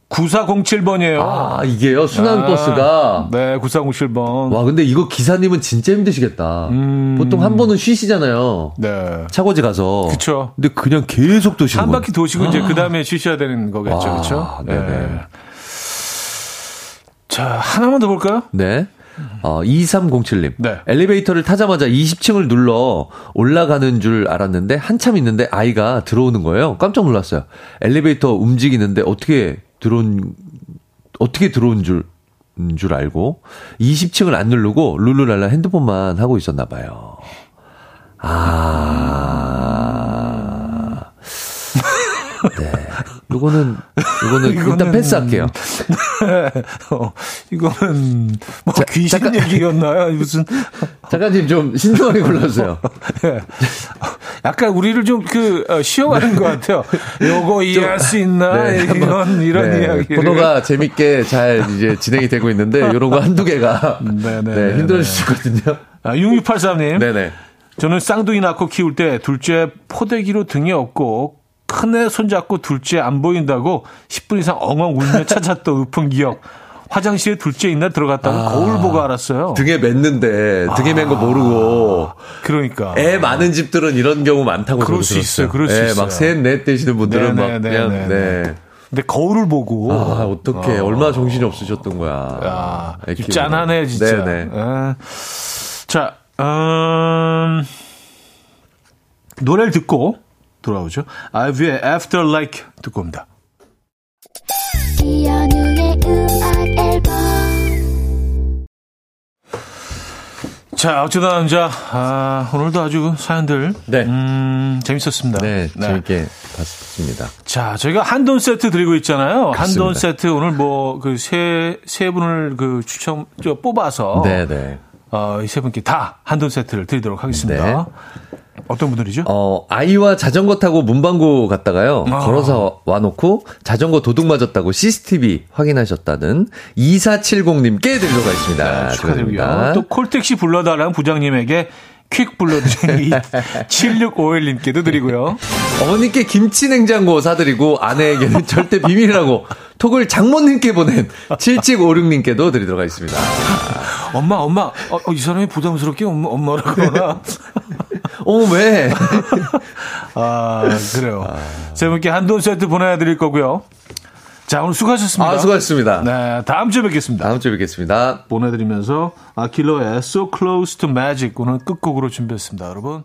9407번이에요. 아 이게요 순환 버스가. 네, 9407번. 와 근데 이거 기사님은 진짜 힘드시겠다. 음. 보통 한 번은 쉬시잖아요. 네. 차고지 가서. 그쵸. 근데 그냥 계속 도시는 한. 바퀴 도시고 이제 그 다음에 쉬셔야 되는 거겠죠. 아, 그렇죠? 네네. 자, 하나만 더 볼까요? 네. 어, 2307님. 네. 엘리베이터를 타자마자 20층을 눌러 올라가는 줄 알았는데 한참 있는데 아이가 들어오는 거예요. 깜짝 놀랐어요. 엘리베이터 움직이는데 어떻게 들어온, 어떻게 들어온 줄, 음, 줄 알고 20층을 안 누르고 룰루랄라 핸드폰만 하고 있었나 봐요. 아. 네. 요거는, 요거는 일단 이거는- 패스할게요. 어, 이거는 뭐 자, 귀신 잠깐- 얘기였나요? 무슨 작가님 좀 신중하게 골라주세요. 예. 약간 우리를 좀 그 쉬어가는 것 같아요. 요거 이해할 수 있나 네, 이런 이런 네, 이야기. 코너가 재밌게 잘 이제 진행이 되고 있는데 이런 거 한두 개가 네, 네, 네, 네, 힘들어 네. 주시거든요. 아, 6683님. 네네. 저는 쌍둥이 낳고 키울 때 둘째 포대기로 등에 업고 큰애 손잡고 둘째 안 보인다고 10분 이상 엉엉 울며 찾았던 읊은 기억. 화장실에 둘째 있나 들어갔다가 아. 거울 보고 알았어요. 등에 맸는데 등에 맨거 모르고 그러니까. 애 많은 집들은 이런 경우 많다고 그럴 수 들었어요. 있어요. 그럴 수 예, 있어요. 막 셋, 넷 되시는 분들은 네, 막 네, 그냥 네, 네. 근데 거울을 보고. 아, 어떡해. 어. 얼마나 정신이 없으셨던 거야. 키우느라. 짠하네, 진짜. 네네. 예. 자, 음, 노래를 듣고 돌아오죠. 아이브의 After Like 듣고 옵니다. 자, 어쩌다 남자, 아, 오늘도 아주 사연들, 네. 음, 재밌었습니다. 네, 재밌게 봤습니다. 자, 저희가 한돈 세트 드리고 있잖아요. 그렇습니다. 한돈 세트 오늘 뭐, 그 세, 세 분을 그 추첨, 저 뽑아서, 네, 네. 어, 이 세 분께 다 한돈 세트를 드리도록 하겠습니다. 어떤 분들이죠? 어, 아이와 자전거 타고 문방구 갔다가요. 아. 걸어서 와놓고 자전거 도둑 맞았다고 CCTV 확인하셨다는 2470님께 드리도록 하겠습니다. 네. 축하드립니다. 또 콜택시 불러달라는 부장님에게 퀵 불러드린 7651님께도 드리고요. 어머님께 김치 냉장고 사드리고 아내에게는 절대 비밀이라고 톡을 장모님께 보낸 7756님께도 드리도록 하겠습니다. 엄마, 엄마, 어, 어, 이 사람이 부담스럽게 엄마, 엄마라 그러나? 어, 왜? 아, 그래요. 세 분께 한돈 세트 보내드릴 거고요. 자, 오늘 수고하셨습니다. 아, 수고하셨습니다. 네, 다음 주에 뵙겠습니다. 다음 주에 뵙겠습니다. 보내드리면서 아킬로의 So Close to Magic 오늘 끝곡으로 준비했습니다. 여러분.